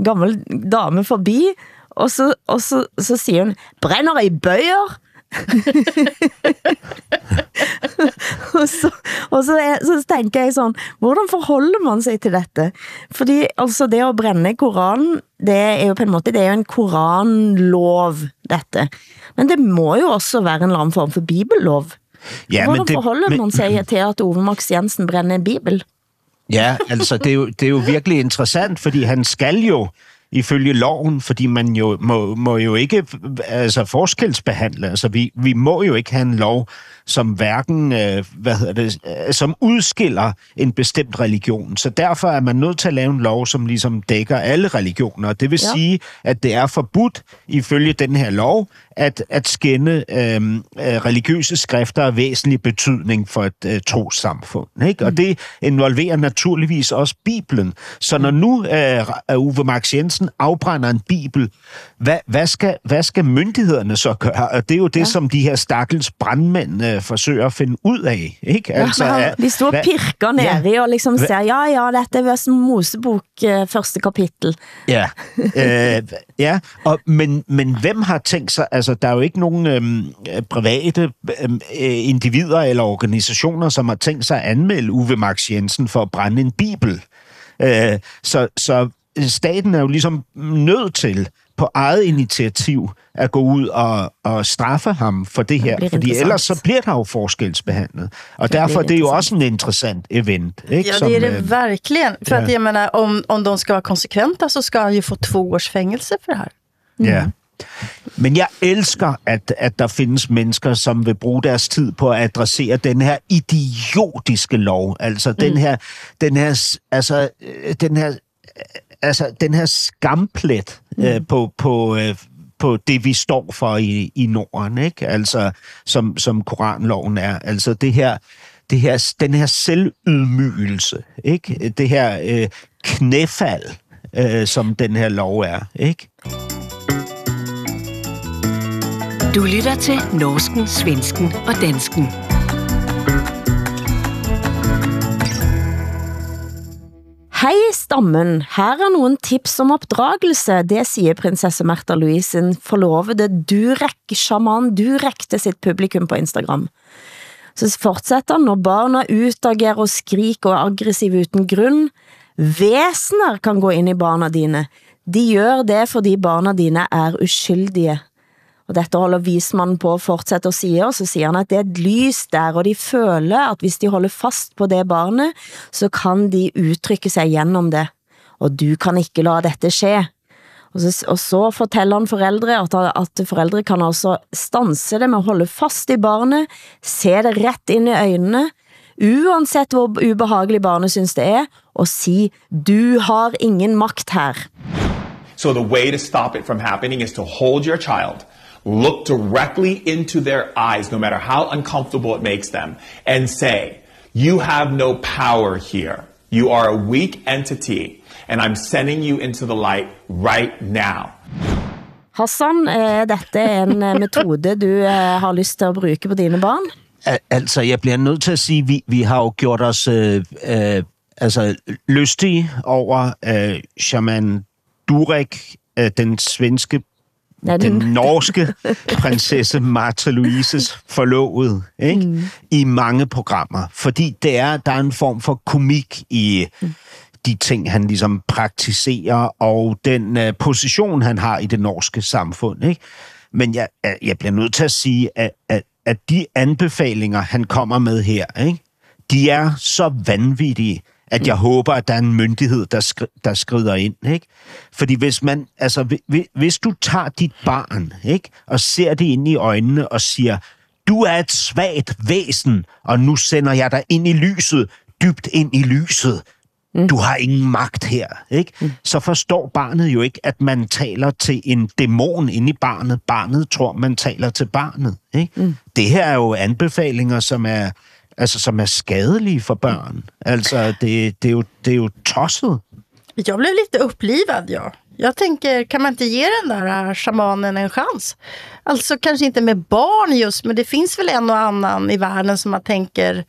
gammel dame forbi, og så, og så, så siger hun, brænder i bøger? og så, og så, er, så tænker jeg sådan, hvordan forholder man sig til dette? Fordi altså det at brænde Koranen, det er jo på en måte, det er jo en koranlov, dette. Men det må jo også være en eller anden form for bibellov. Ja, Hvordan men det, forholder men, man sig til, at Ove Max Jensen brænder en bibel?
Ja, altså det er, jo, det er jo virkelig interessant, fordi han skal jo ifølge loven, fordi man jo må, må jo ikke altså forskelsbehandle. Altså vi, vi må jo ikke have en lov, som hverken, øh, hvad hedder det, øh, som udskiller en bestemt religion. Så derfor er man nødt til at lave en lov, som ligesom dækker alle religioner. Det vil ja. sige, at det er forbudt ifølge den her lov, at, at skænde øhm, øh, religiøse skrifter af væsentlig betydning for et øh, trosamfund. Ikke? Og mm. det involverer naturligvis også Bibelen. Så når nu øh, Uwe Max Jensen afbrænder en Bibel, hvad, hvad, skal, hvad skal myndighederne så gøre? Og det er jo det, ja. som de her stakkels brandmænd øh, forsøger at finde ud af. Ikke?
Altså, ja, de står og pirker ned ja, og ligesom siger, ja, ja, dette er Mosebok øh, første kapitel.
Ja, øh, ja. Og, men, men hvem har tænkt sig, altså der er jo ikke nogen øhm, private øhm, individer eller organisationer, som har tænkt sig at anmelde Uwe Max Jensen for at brænde en bibel. Øh, så, så staten er jo ligesom nødt til på eget initiativ at gå ud og, og straffe ham for det her, det fordi ellers så bliver der jo forskelsbehandlet. Og det derfor det er det jo også en interessant event. Ikke?
Ja, det är det som, verkligen. För ja. att jag menar, om, om de ska vara konsekventa så ska han ju få två års fängelse för det här.
Mm. Ja. Men jeg elsker, at, at der findes mennesker, som vil bruge deres tid på at adressere den her idiotiske lov. Altså mm. den her, den her, altså, øh, den her, altså, den her skamplet mm. øh, på, på, øh, på det, vi står for i, i Norden, ikke? Altså, som, som Koranloven er. Altså det her, det her, den her selvydmygelse, ikke? Det her øh, knæfald, øh, som den her lov er, ikke?
Du lytter til Norsken, Svensken og Dansken.
Hej stammen, her er nogle tips om opdragelse, det siger prinsesse Märtha Louise, en forlovede Durek, shaman Durek til sitt publikum på Instagram. Så fortsætter når barna utagerer og skriker og er aggressive uden grund, væsener kan gå ind i barna dine. De gør det, fordi barna dine er uskyldige. Og dette holder vismannen på at fortsætte og sige, og så siger han, at det er et lys der, og de føler, at hvis de holder fast på det barnet, så kan de udtrykke sig gennem det. Og du kan ikke la dette ske. Og så, og så fortæller han forældre, at, at forældre kan altså stanse det med at holde fast i barnet, se det ret ind i øjnene, uanset hvor ubehagelig barnet synes det er, og sige, du har ingen magt her.
So the way to stop it from happening is to hold your child, look directly into their eyes, no matter how uncomfortable it makes them, and say, You have no power here. You are a weak entity, and I'm sending you into the light right now.
Hassan, er dette en eh, metode, du eh, har lyst til at bruge på dine barn?
Altså, jeg bliver nødt til at sige, vi, vi har jo gjort os øh, øh, altså, lystige over øh, Shaman Durek, øh, den svenske,
Ja,
den
den-
norske prinsesse Martha Louises forlovede, ikke? Mm. i mange programmer. Fordi det er, der er en form for komik i de ting, han ligesom praktiserer, og den øh, position, han har i det norske samfund. Ikke? Men jeg, jeg- jeg bliver nødt til at sige, at, at, at de anbefalinger, han kommer med her, ikke? de er så vanvittige, at jeg håber, at der er en myndighed, der, skri- der skrider ind. Ikke? Fordi hvis man, altså, hvi- hvi- hvis du tager dit barn, ikke? og ser det ind i øjnene og siger, du er et svagt væsen, og nu sender jeg dig ind i lyset, dybt ind i lyset. Du har ingen magt her, ikke? Så forstår barnet jo ikke, at man taler til en dæmon inde i barnet. Barnet tror, man taler til barnet, ikke? Det her er jo anbefalinger, som er, altså, som er skadelige for børn. Altså, det, det, er, jo, det er jo tosset.
Jag blev lite upplivad, ja. Jag tänker, kan man inte ge den där äh, shamanen en chans? Alltså kanske inte med barn just, men det finns väl en och annan i världen som man tänker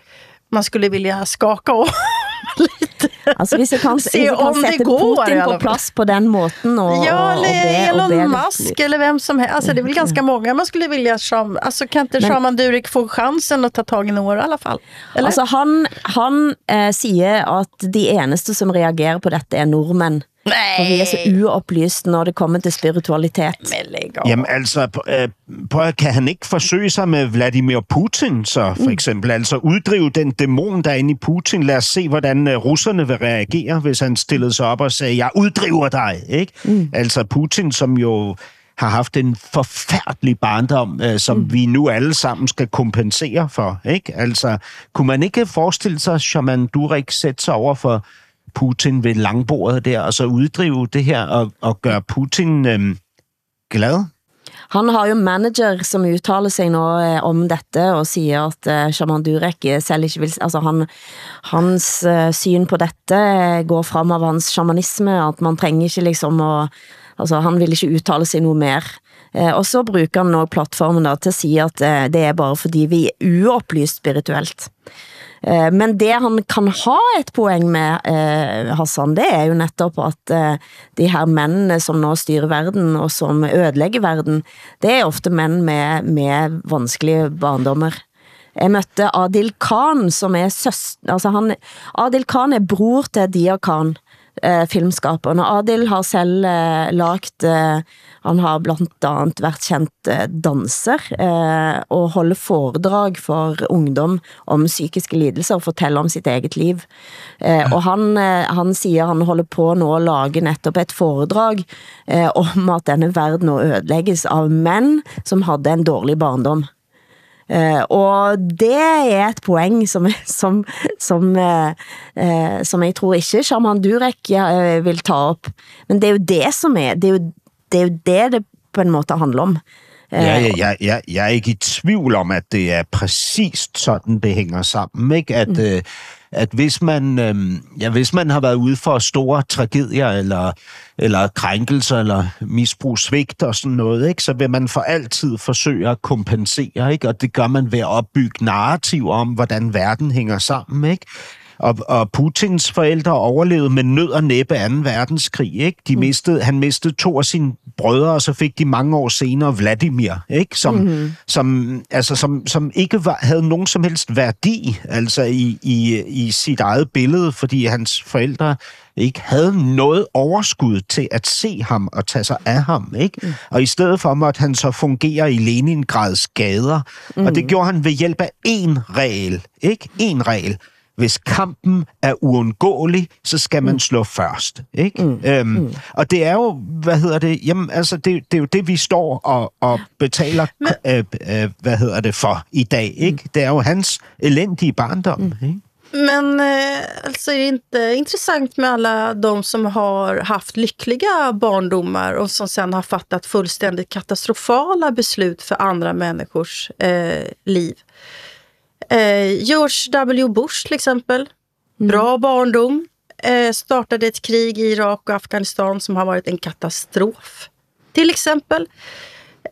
man skulle vilja skaka om lite.
Altså, hvis jeg kan,
Se
hvis jeg kan
om det
sætte
går,
Putin på plads på den måten, og,
Ja, eller
be, og
Elon
be det-
Musk eller vem som helst. Alltså, det är väl ganska många man skulle vilja som, alltså kan inte Shaman Durek få chansen att ta tag i några i alla fall? Eller?
Altså, han, han eh, siger, at de eneste, som reagerer på dette, er nordmænd. For vi er så uoplyst, når det kommer til spiritualitet.
Jamen altså, øh, prøv, at- kan han ikke forsøge sig med Vladimir Putin, så for eksempel? Altså uddrive den dæmon, der er inde i Putin. Lad os se, hvordan øh, russerne vil reagere, hvis han stillede sig op og sagde, jeg uddriver dig, ikke? Mm. Altså Putin, som jo har haft en forfærdelig barndom, øh, som mm. vi nu alle sammen skal kompensere for, ikke? Altså, kunne man ikke forestille sig, at Shaman Durek sætte sig over for Putin ved langbordet der, og så uddrive det her og, og gøre Putin øh, glad?
Han har jo en manager, som udtaler sig nu eh, om dette, og siger, at øh, eh, Shaman Durek selv ikke vil... Altså, han, hans eh, syn på dette går frem av hans shamanisme, at man trænger ikke liksom at... Altså, han vil ikke uttale sig noget mere. Eh, og så bruger han nå platformen da, til at sige, at eh, det er bare fordi vi er uoplyst spirituelt. Eh, men det han kan ha et poeng med, eh, Hassan, det er jo netop at eh, de her mændene, som nå styrer verden, og som ødelægger verden, det er ofte mænd med, med vanskelige barndommer. Jeg mødte Adil Khan, som er søster, altså han, Adil Khan er bror til Dia Khan, eh, filmskaperen, og Adil har selv eh, lagt, eh, han har blandt andet været kendt eh, danser, eh, og holder foredrag for ungdom om psykiske lidelser, og fortæller om sitt eget liv. Eh, og han, eh, han siger, han holder på nu at lage netop et foredrag eh, om at denne verden nu ødelægges av mænd, som havde en dårlig barndom. Uh, og det er et poeng som, som, som, uh, uh, som jeg tror ikke Shaman Durek uh, vil ta op. Men det er jo det som er, det er jo det, er jo det, det på en måte handler om.
Ja, ja, ja, ja, jeg er ikke i tvivl om, at det er præcist sådan, det hænger sammen. Ikke? At, mm. øh, at hvis, man, øh, ja, hvis man har været ude for store tragedier, eller, eller krænkelser, eller misbrug, svigt og sådan noget, ikke? så vil man for altid forsøge at kompensere, ikke? og det gør man ved at opbygge narrativ om, hvordan verden hænger sammen. Ikke? Og, og Putins forældre overlevede med nød og næppe 2. verdenskrig. Ikke? De mistede, han mistede to af sine brødre, og så fik de mange år senere Vladimir, ikke? Som, mm-hmm. som, altså, som, som ikke var, havde nogen som helst værdi altså i, i, i sit eget billede, fordi hans forældre ikke havde noget overskud til at se ham og tage sig af ham. Ikke? Mm. Og i stedet for måtte han så fungere i Leningrads gader. Mm. Og det gjorde han ved hjælp af én regel. Ikke? En regel. Hvis kampen er uundgåelig, så skal man mm. slå først. Ikke? Mm. Øhm, mm. Og det er jo, hvad hedder det, jamen altså, det, det er jo det, vi står og, og betaler, Men... øh, øh, hvad hedder det, for i dag. Ikke? Mm. Det er jo hans elendige barndom. Mm. Ikke?
Men eh, alltså är det inte intressant med alla de som har haft lyckliga barndomar och som sen har fattat fullständigt katastrofala beslut för andra människors eh, liv? Eh, George W. Bush till exempel. Mm. Bra barndom. Eh, startade ett krig i Irak och Afghanistan som har varit en katastrof. Till exempel.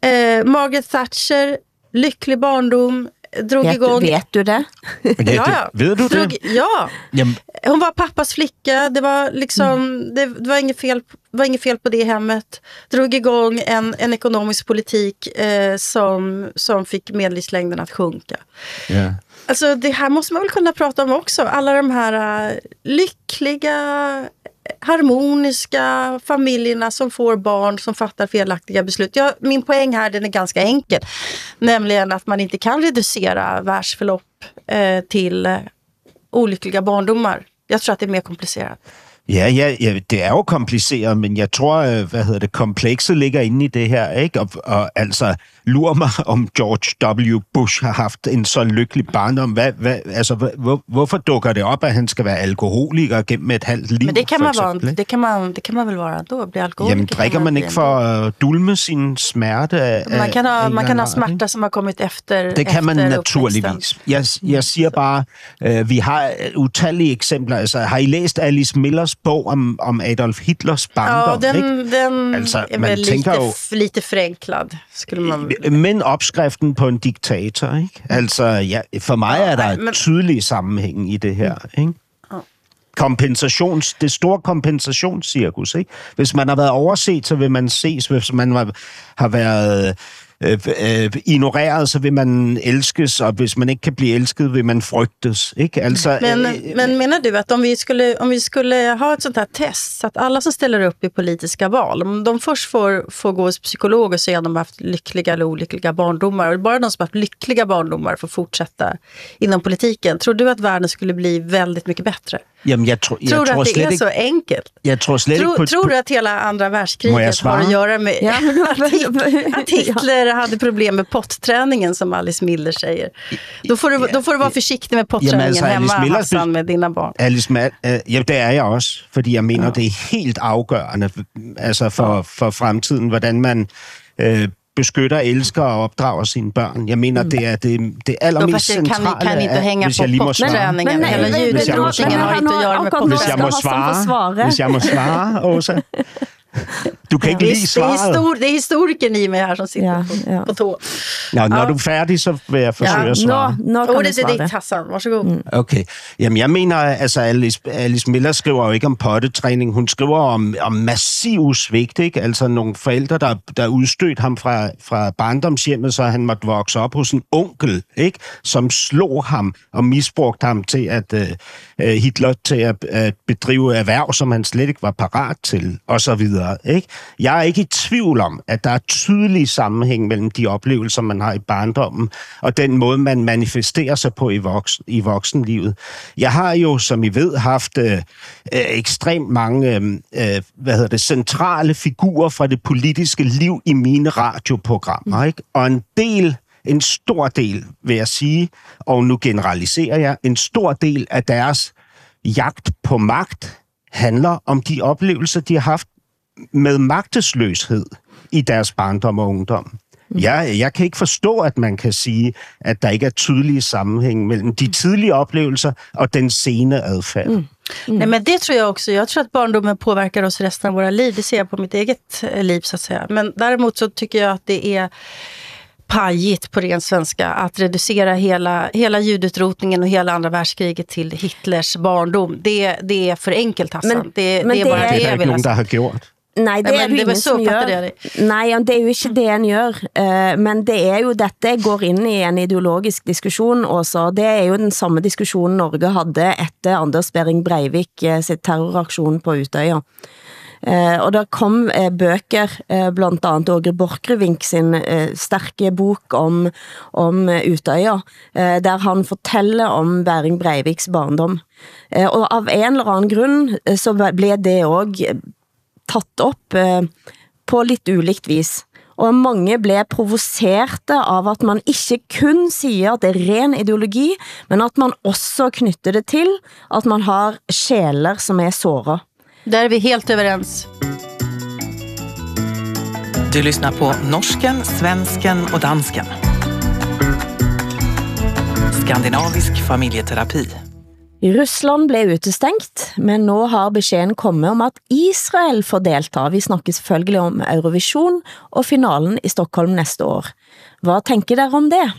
Eh, Margaret Thatcher, lycklig barndom, drog
vet,
igång...
Vet du det?
ja, ja.
Vet du
drog,
det?
Ja. Hon var pappas flicka. Det var, liksom, mm. det, det, var inget fel, var inget fel på det hemmet. Drog igång en, en ekonomisk politik eh, som, som fick medellivslängden att sjunka.
Yeah.
Alltså det här måste man väl kunna prata om också. Alla de här uh, lyckliga, harmoniska familjerna som får barn som fattar felaktiga beslut. Ja, min poäng här den är ganska enkel. Nämligen att man inte kan reducera världsförlopp eh, till olyckliga barndomar. Jag tror att det är mer komplicerat.
Ja, ja, ja, det er jo kompliceret, men jeg tror, øh, hvad hedder det, komplekset ligger inde i det her, ikke? Og, og altså, lur mig, om George W. Bush har haft en så lykkelig barndom. Hvad, hvad, altså, hvor, hvorfor dukker det op, at han skal være alkoholiker gennem et halvt liv?
Men det kan, man, eksempel, det kan, man, det kan man vel være ändå, blive alkoholiker.
Jamen, drikker man ikke for at dulme sin smerte? Af,
man kan ha, man kan ha smerter, som har kommet efter
Det kan man naturligvis. Jeg, jeg siger bare, øh, vi har utallige eksempler. Altså, har I læst Alice Millers bog om, om Adolf Hitlers barndom?
Ja, den, ikke? den altså, er vel lite, jo, lite förenklad, skulle man
men opskriften på en diktator, ikke? Altså, ja, for mig er der men... tydelig sammenhæng i det her, ikke? kompensations, det store kompensationscirkus. Ikke? Hvis man har været overset, så vil man ses. Hvis man har været øh, øh, ignoreret, så vil man elskes, og hvis man ikke kan blive elsket, vil man frygtes. Ikke? Altså,
men, øh, men menar du att om vi, skulle, om vi skulle ha ett sånt här test, så att alla som ställer upp i politiska val, om de först får, får gå hos psykolog och se om de har haft lyckliga eller olyckliga barndomar, och bara de som har haft lyckliga barndomar får fortsätta inom politiken, tror du att världen skulle bli väldigt mycket bättre?
Jamen, jeg, tro, jeg
tror
du
att det är ikke, så enkelt?
Jeg tror slet
tro,
ikke på...
Tror du att hela andra världskriget har att göra med ja, att, Hitler hade problem med potträningen, som Alice Miller säger? Då får du, då får du vara försiktig med potträningen altså, hemma, Miller, Hassan, med dina barn.
Alice, uh, ja, det er jeg også, fordi jeg mener, ja. det er helt afgørende altså for, for fremtiden, hvordan man øh, beskytter, elsker og opdrager sine børn. Jeg mener, mm. det er det, det allermest centrale,
kan, kan inte hänga hvis jeg lige må svare. Men, men, men, eller ljudutstrålningen har inte att göra med
Hvis jeg må svare, hvis jeg må svare, Åsa. Du kan ikke lide svaret.
Det er, histor det er historikeren i mig her, som sitter ja, på, ja. på tå.
Ja, når ja. du er færdig, så vil jeg forsøge ja, at svare.
Nå, nå kan oh, det er det, Hassan. Værsågod. Mm.
Okay. Jamen, jeg mener, altså Alice, Alice Miller skriver jo ikke om pottetræning. Hun skriver om, om massiv svigt, ikke? Altså nogle forældre, der, der udstødt ham fra, fra barndomshjemmet, så han måtte vokse op hos en onkel, ikke? Som slog ham og misbrugte ham til at uh, Hitler til at, at bedrive erhverv, som han slet ikke var parat til, og så videre. Ikke? Jeg er ikke i tvivl om, at der er tydelig sammenhæng mellem de oplevelser, man har i barndommen, og den måde, man manifesterer sig på i, voksen, i voksenlivet. Jeg har jo, som I ved, haft øh, øh, ekstremt mange øh, hvad hedder det, centrale figurer fra det politiske liv i mine radioprogrammer. Ikke? Og en del en stor del, vil jeg sige, og nu generaliserer jeg, en stor del af deres jagt på magt handler om de oplevelser, de har haft med magtesløshed i deres barndom og ungdom. Mm. Jeg, jeg kan ikke forstå, at man kan sige, at der ikke er tydelige sammenhæng mellem de tidlige oplevelser og den sene adfærd. Mm.
Mm. Nej, men det tror jag också. Jag tror att barndomen påverkar oss resten av våra liv. Det ser jag på mitt eget eh, liv så att säga. Men däremot så tycker jag att det är pajigt på ren svenska att reducera hela, hela judutrotningen och hela andra världskriget till Hitlers barndom. Det, det är för enkelt Hassan.
Men-
det,
men
det är
det
bara
er-
det
Det
jag
der
vill
ikke
ha
nogen, der
sagt.
har gjort.
Nei, det er det
det var
ingen som gjør.
jeg det.
Nei, det er jo ikke det en gjør. Eh, Men det er jo dette går inn i en ideologisk diskusjon også. Det er jo den samme diskussionen Norge hadde etter Anders Bering Breivik eh, sitt terroraksjon på Utøya. Eh, og der kom bøker, blandt andet Åge Borchgrevink sin sterke bok om, om Utøya, der han fortæller om Bering Breiviks barndom. Og av en eller anden grund, eh, så ble det også tatt op eh, på lidt ulikt vis. Og mange blev provocerte av at man ikke kun siger, at det er ren ideologi, men at man også knytter det til, at man har sjæler, som er såret.
Där är vi helt överens.
Du lyssnar på norsken, svensken och dansken. Skandinavisk familjeterapi.
Rusland blev utestengt, men nu har beskeden kommet om at Israel får delta. Vi snakker selvfølgelig om Eurovision og finalen i Stockholm næste år. Hvad tænker dere om det?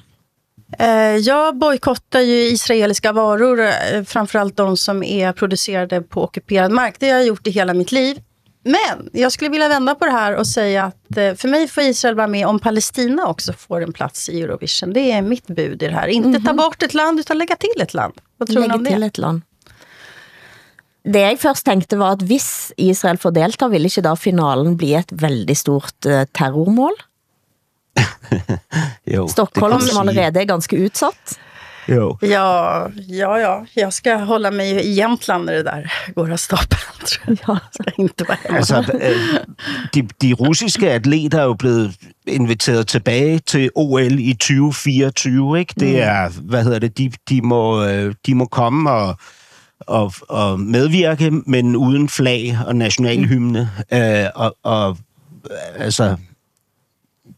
Eh, Jag bojkottar ju israeliska varor, eh, framförallt de som är producerade på ockuperad mark. Det har jag gjort i hela mitt liv. Men jag skulle vilja vända på det här och säga att eh, för mig får Israel vara med om Palestina också får en plats i Eurovision. Det är mitt bud i det här. Inte ta bort ett land utan lägga till ett land. Vad tror ni om det?
et land. Det jeg først tænkte var, at hvis Israel får delta, vil ikke da finalen bli et veldig stort eh, terrormål?
Jo,
Stockholm, som allerede er ganske utsatt.
Jo.
Ja, ja, ja. Jag ska hålla mig i Jämtland när det där går av stapeln. Jag. ska inte vara hemma.
Altså, de, de russiske atleter er jo blevet inviteret tilbage til OL i 2024, ikke? Det er, hvad hedder det, de, de, må, øh, de må komme og, og, og medvirke, men uden flag og nationalhymne. Øh, og, og altså,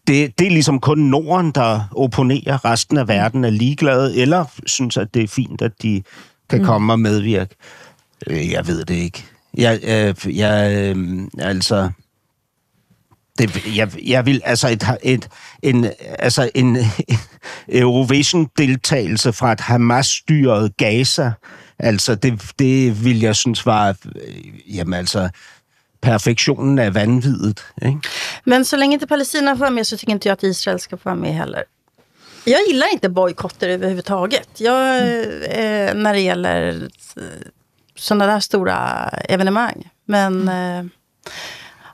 det, det er ligesom kun Norden, der opponerer. Resten af verden er ligeglade, eller synes, at det er fint, at de kan komme og medvirke. Øh, Jeg ved det ikke. Jeg, øh, jeg øh, altså... Det, jeg, jeg vil altså et, et, en, altså en Eurovision-deltagelse fra et Hamas-styret Gaza, altså det, det vil jeg synes var, øh, jamen altså, perfektionen af vanvidet. Ikke?
Men så länge inte Palestina får vara med så tycker inte jag att Israel ska få vara med heller. Jag gillar inte bojkotter överhuvudtaget. Jag, eh, när det gäller eh, sådana där stora evenemang. Men eh,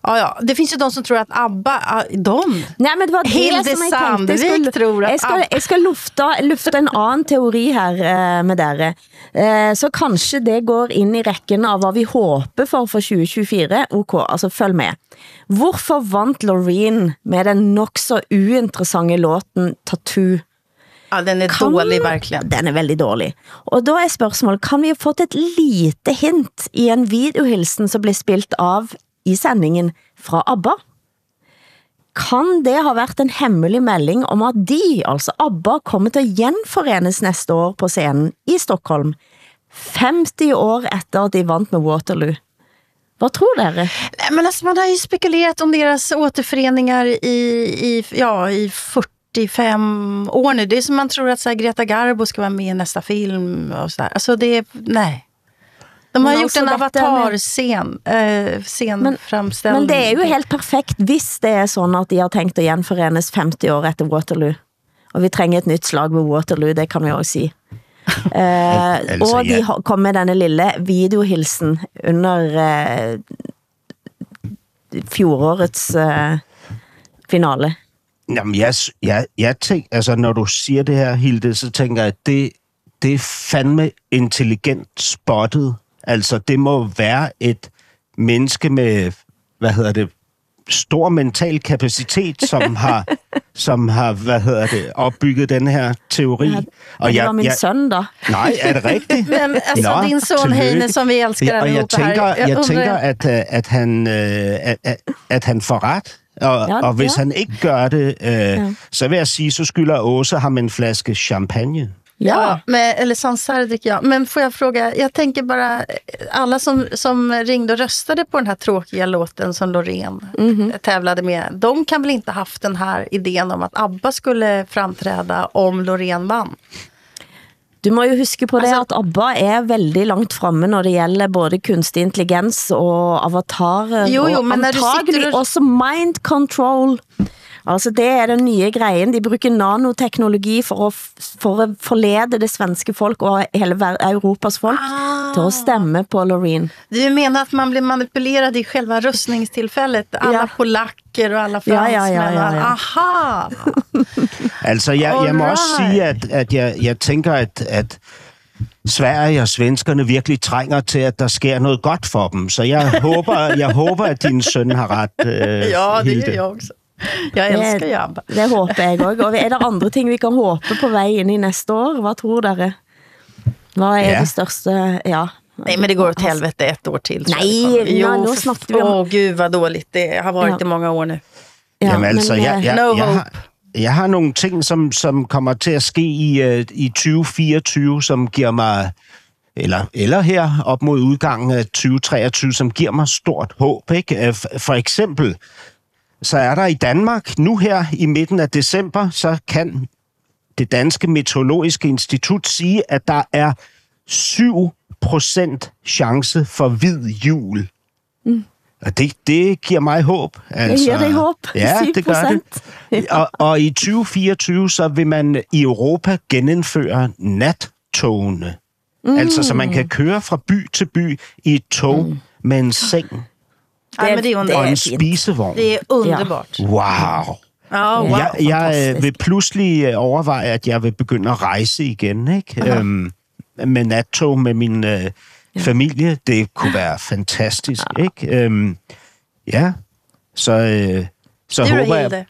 ja, ja, det finns ju de som tror att ABBA, de,
Nej, men det var det
Hilde
som tenkte.
Sandvik
Jeg skulle,
tror at
jeg skal,
ABBA
jeg skal lufte, lufte en anden teori her eh, med dere. Eh, så kanskje det går ind i rækken av hvad vi håber for for 2024. Ok, altså følg med. Hvorfor vant Loreen med den nok så uinteressante låten Tattoo?
ja, den är dålig verkligen.
Den er veldig dårlig. Og da er spørgsmålet, kan vi have fået et lite hint i en videohilsen, som blev spilt av i sendingen fra ABBA? Kan det ha været en hemmelig melding om at de, altså ABBA, kommer til at genforenes næste år på scenen i Stockholm, 50 år efter at de vandt med Waterloo? Vad tror dere?
Nej, men alltså, man har ju spekulerat om deras återföreningar i, i, ja, i 45 år nu. Det är som man tror att så här, Greta Garbo ska vara med i nästa film. Och så där. Alltså det är, nej. De har
Men
gjort en
detta med-
avatarscen, eh, scenframställning.
Men det er jo helt perfekt, hvis det er sådan, at de har tænkt at genforenes 50 år efter Waterloo. Og vi trænger et nyt slag ved Waterloo, det kan vi også sige. Uh,
altså,
og de kom med denne lille videohilsen under uh, fjorårets uh, finale.
Jamen, jeg, jeg, jeg tænker, altså, når du siger det her, Hilde, så tænker jeg, at det, det er fandme intelligent spottet. Altså, det må være et menneske med, hvad hedder det, stor mental kapacitet, som har, som har hvad hedder det, opbygget den her teori.
Og det var min søn da.
Nej, er det rigtigt?
Men alltså
Nå,
din
tillykke.
Heine som vi älskar
Ja, og jeg tænker, jeg,
undrar-
tænker at, øh, at, han, øh, at, at, at han får ret. Og,
Ja,
ja, og hvis
ja.
ja. han ikke gør det, øh, ja. så vil jeg sige, så skylder Åse ham en flaske champagne.
Ja, men, eller Sansar dricker jag. Men får jag fråga, jag tänker bara, alla som, som ringde och röstade på den här tråkiga låten som Loreen
Mhm.
tävlade med, de kan väl inte haft den här idén om att ABBA skulle framträda om Loreen vann?
Du må jo huske på det at ABBA er veldig langt fremme når det gælder både kunstig intelligens og avatarer.
Jo, jo,
og
men du
antagelig
og-
også mind control. Altså det er den nye grejen. De bruger nanoteknologi for at, for at forlede det svenske folk og hele Europas folk
Ah.
til at stemme på Loreen.
Du menar att man blir manipulerad i själva röstningstillfället? Alla
Ja.
polacker och alla
Ja, ja,
fransmän?
ja, ja, ja.
Aha!
Altså, jeg, jeg må også
Alright.
sige, at, at jeg, jeg tænker, at, at Sverige og svenskerne virkelig trænger til, at der sker noget godt for dem. Så jeg håber, jeg håber at din søn har ret, øh,
Ja, det
Hilde.
gör jag också. Jag älskar ju ABBA.
Det håber jeg også. Og er der andre ting, vi kan håbe på vej ind i næste år? Hvad tror dere? Hvad er
Ja.
det største? Ja.
Nej, men det går åt helvete ett år till.
Nej,
det kommer.
nej, nu snackar vi om-
Åh, gud vad dåligt. Det har varit
Ja.
i många år nu.
Ja,
Jamen altså,
men,
jeg,
øh,
jeg,
no
jeg,
hope.
har, jeg har nogle ting, som, som kommer til at ske i, øh, i 2024, som giver mig, eller, eller her op mod udgangen af 2023, som giver mig stort håb. Ikke? Øh, For eksempel, så er der i Danmark nu her i midten af december, så kan det danske meteorologiske institut sige, at der er 7% chance for hvid jul. Mm. Og det, det giver mig håb. Altså,
giver dig håb.
Ja, det gør det.
7%.
Og, og i 2024, så vil man i Europa genindføre nattogene. Mm. Altså, så man kan køre fra by til by i et tog mm. med en seng
Nej, men det är
og
underbart.
en spisevogn.
Det är underbart.
Wow!
Ja, wow.
jeg, jeg øh, vil pludselig øh, overveje, at jeg vil begynde at rejse igen, ikke? Øhm, med nattog med min øh, familie. Det kunne være fantastisk, ikke? Øhm, ja, så, øh, så
Du
håber jeg...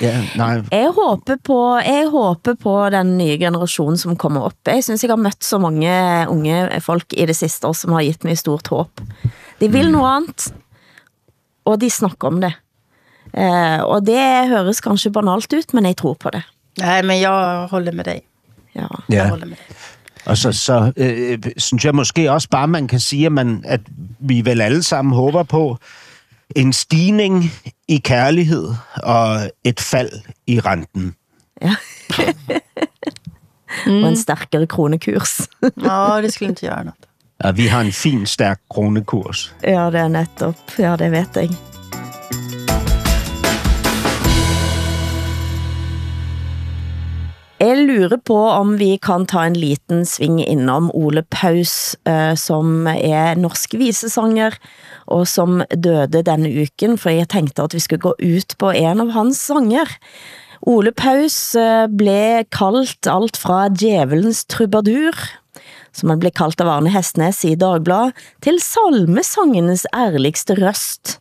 Ja, nej,
Jeg håber på, jeg håber på den nye generation som kommer op. Jeg synes, jeg har mødt så mange unge folk i det sidste, som har givet mig stort håb. De vil noget andet, og de snakker om det. Eh, og det høres kanskje banalt ut, men jeg tror på det.
Nej, men jag håller med dig.
Ja.
Ja.
håller med dig.
Og så, så øh, synes jeg måske også bare, man kan sige, at, man, at vi vel alle sammen håber på en stigning i kærlighed og et fald i renten.
ja. Og en stærkere kronekurs.
Ja, det skulle inte göra något.
Ja, vi har en fin, stærk kronekurs.
ja, det er netop. Ja, det vet jeg. Jeg lurer på om vi kan ta en liten sving innom Ole Paus, eh, som er norsk visesanger, og som døde denne uken, for jeg tenkte at vi skulle gå ut på en av hans sanger. Ole Paus eh, ble blev kaldt alt fra djævelens trubadur, som han blev kaldt av Arne Hestnes i Dagblad, til salmesangenes ærligste røst.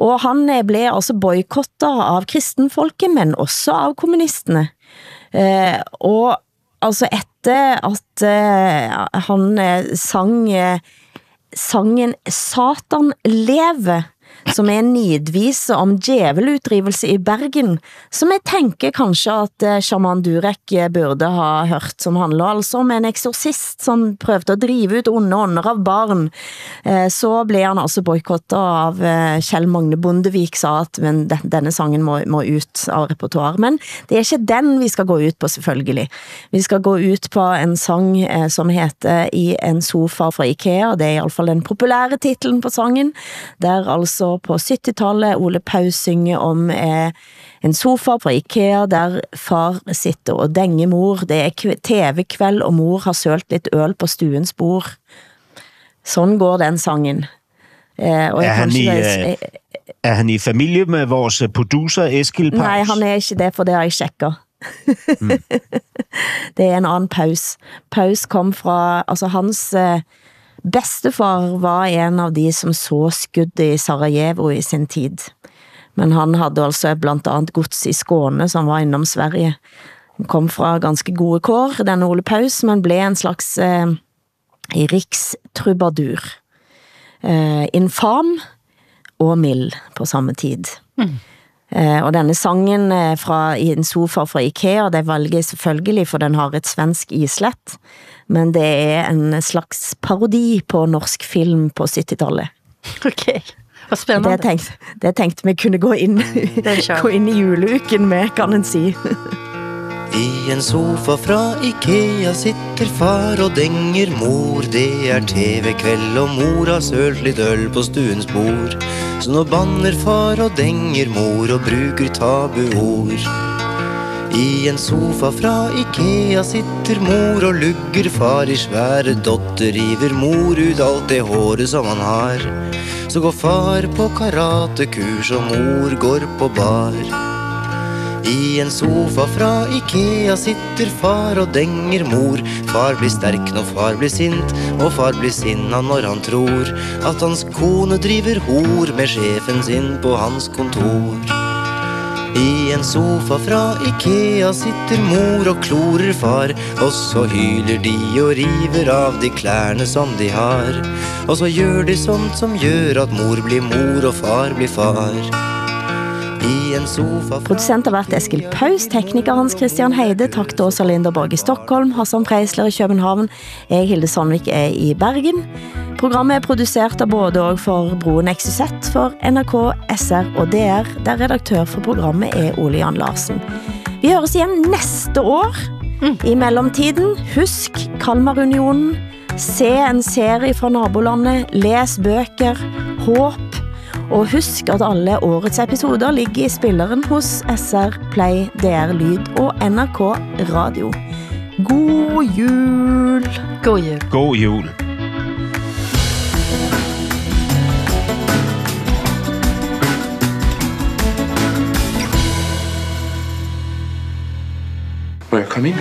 Og han eh, blev altså boykottet av kristenfolket, men også av kommunisterne. Eh, og altså etter at eh, han eh, sang eh, sangen Satan lever, som er en nidvise om djævelutdrivelse i Bergen, som jeg tænker kanskje at eh, Shaman Durek eh, burde ha hørt, som handler altså om en eksorcist som prøvde at drive ut onde ånder av barn. Eh, Så blev han altså boykottet av eh, Kjell Magne Bondevik, sa at men denne sangen må, må ut av repertoire. Men det er ikke den vi skal gå ut på, selvfølgelig. Vi skal gå ut på en sang som heter I en sofa fra Ikea. Det er i hvert fall den populære titlen på sangen, der altså på 70-tallet Ole Paus synger om eh, en sofa fra Ikea, der far sitter og denger mor. Det er kve- TV-kveld, og mor har sølt lidt øl på stuens bord. Sådan går den sangen. Eh, og
Er han, i,
det-
øh, er han i familie med vores producer Eskil Paus?
Nej, han er ikke det, for det har jeg tjekket. det er en anden paus. Paus kom fra, altså hans eh, bedstefar var en av de som så skuddet i Sarajevo i sin tid. Men han havde altså blandt andet gods i Skåne, som var innom Sverige. Han kom fra ganske gode kår, denne Ole Paus, men blev en slags eh, rikstrubadur. Eh, infam og mild på samme tid. Eh, og denne sangen eh, fra i en sofa fra Ikea, det valget selvfølgelig, for den har et svensk islett, men det er en slags parodi på norsk film på 70-tallet.
Ok, vad spännande.
Det tenkte, det tenkte vi kunne gå inn, gå inn i juleuken med, kan en si.
I en sofa fra Ikea sitter far og denger mor. Det er TV-kveld, og mor har sølt litt øl på stuens bord. Så nå banner far og denger mor og bruker tabuord. I en sofa fra Ikea sitter mor og lugger far i svære dotter. River mor ut alt det håret som han har. Så går far på karatekurs, og mor går på bar. I en sofa fra Ikea sitter far og denger mor. Far blir sterk når far blir sint, og far blir sinna når han tror at hans kone driver hor med sjefen sin på hans kontor. I en sofa fra Ikea sitter mor og klorer far, og så hyler de og river av de klærne som de har. Og så gjør de sånt som gjør at mor blir mor og far blir far. I en sofa fra
har vært Eskil Paus, tekniker Hans Christian Heide, takk til Åsa Linderborg i Stockholm, Hassan Preisler i København, jeg Hilde Sandvik er i Bergen. Programmet er produceret av både og for Broen XYZ for NRK, SR og DR, der redaktør for programmet er Ole Jan Larsen. Vi høres igjen næste år. I mellemtiden, husk Kalmarunionen, se en serie fra nabolandet, les bøker, håp, og husk at alle årets episoder ligger i spilleren hos SR Play, DR Lyd og NRK Radio. God jul!
God jul.
God jul.
Må jeg komme ind?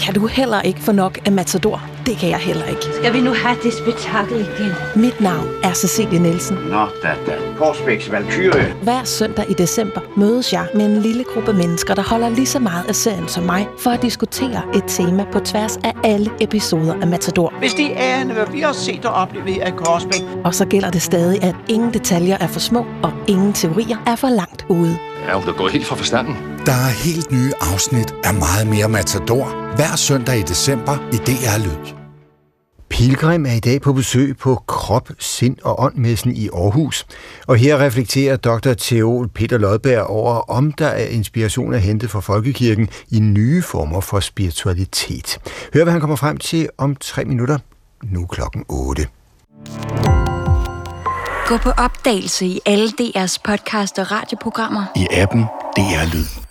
Kan du heller ikke få nok af Matador? Det kan jeg heller ikke.
Skal vi nu have det spektakel igen?
Mit navn er Cecilie Nielsen.
Nå, da, da. Korsbæks Valkyrie.
Hver søndag i december mødes jeg med en lille gruppe mennesker, der holder lige så meget af serien som mig, for at diskutere et tema på tværs af alle episoder af Matador.
Hvis det er, hvad vi har set og oplevet i Korsbæk.
Og så gælder det stadig, at ingen detaljer er for små, og ingen teorier er for langt ude.
Er du gået helt fra forstanden?
Der er helt nye afsnit af meget mere Matador hver søndag i december i DR Lyd.
Pilgrim er i dag på besøg på Krop, Sind og Åndmessen i Aarhus. Og her reflekterer dr. Theol Peter Lodberg over, om der er inspiration at hente fra folkekirken i nye former for spiritualitet. Hør, hvad han kommer frem til om tre minutter. Nu klokken 8.
Gå på opdagelse i alle DR's podcast og radioprogrammer.
I appen DR Lyd.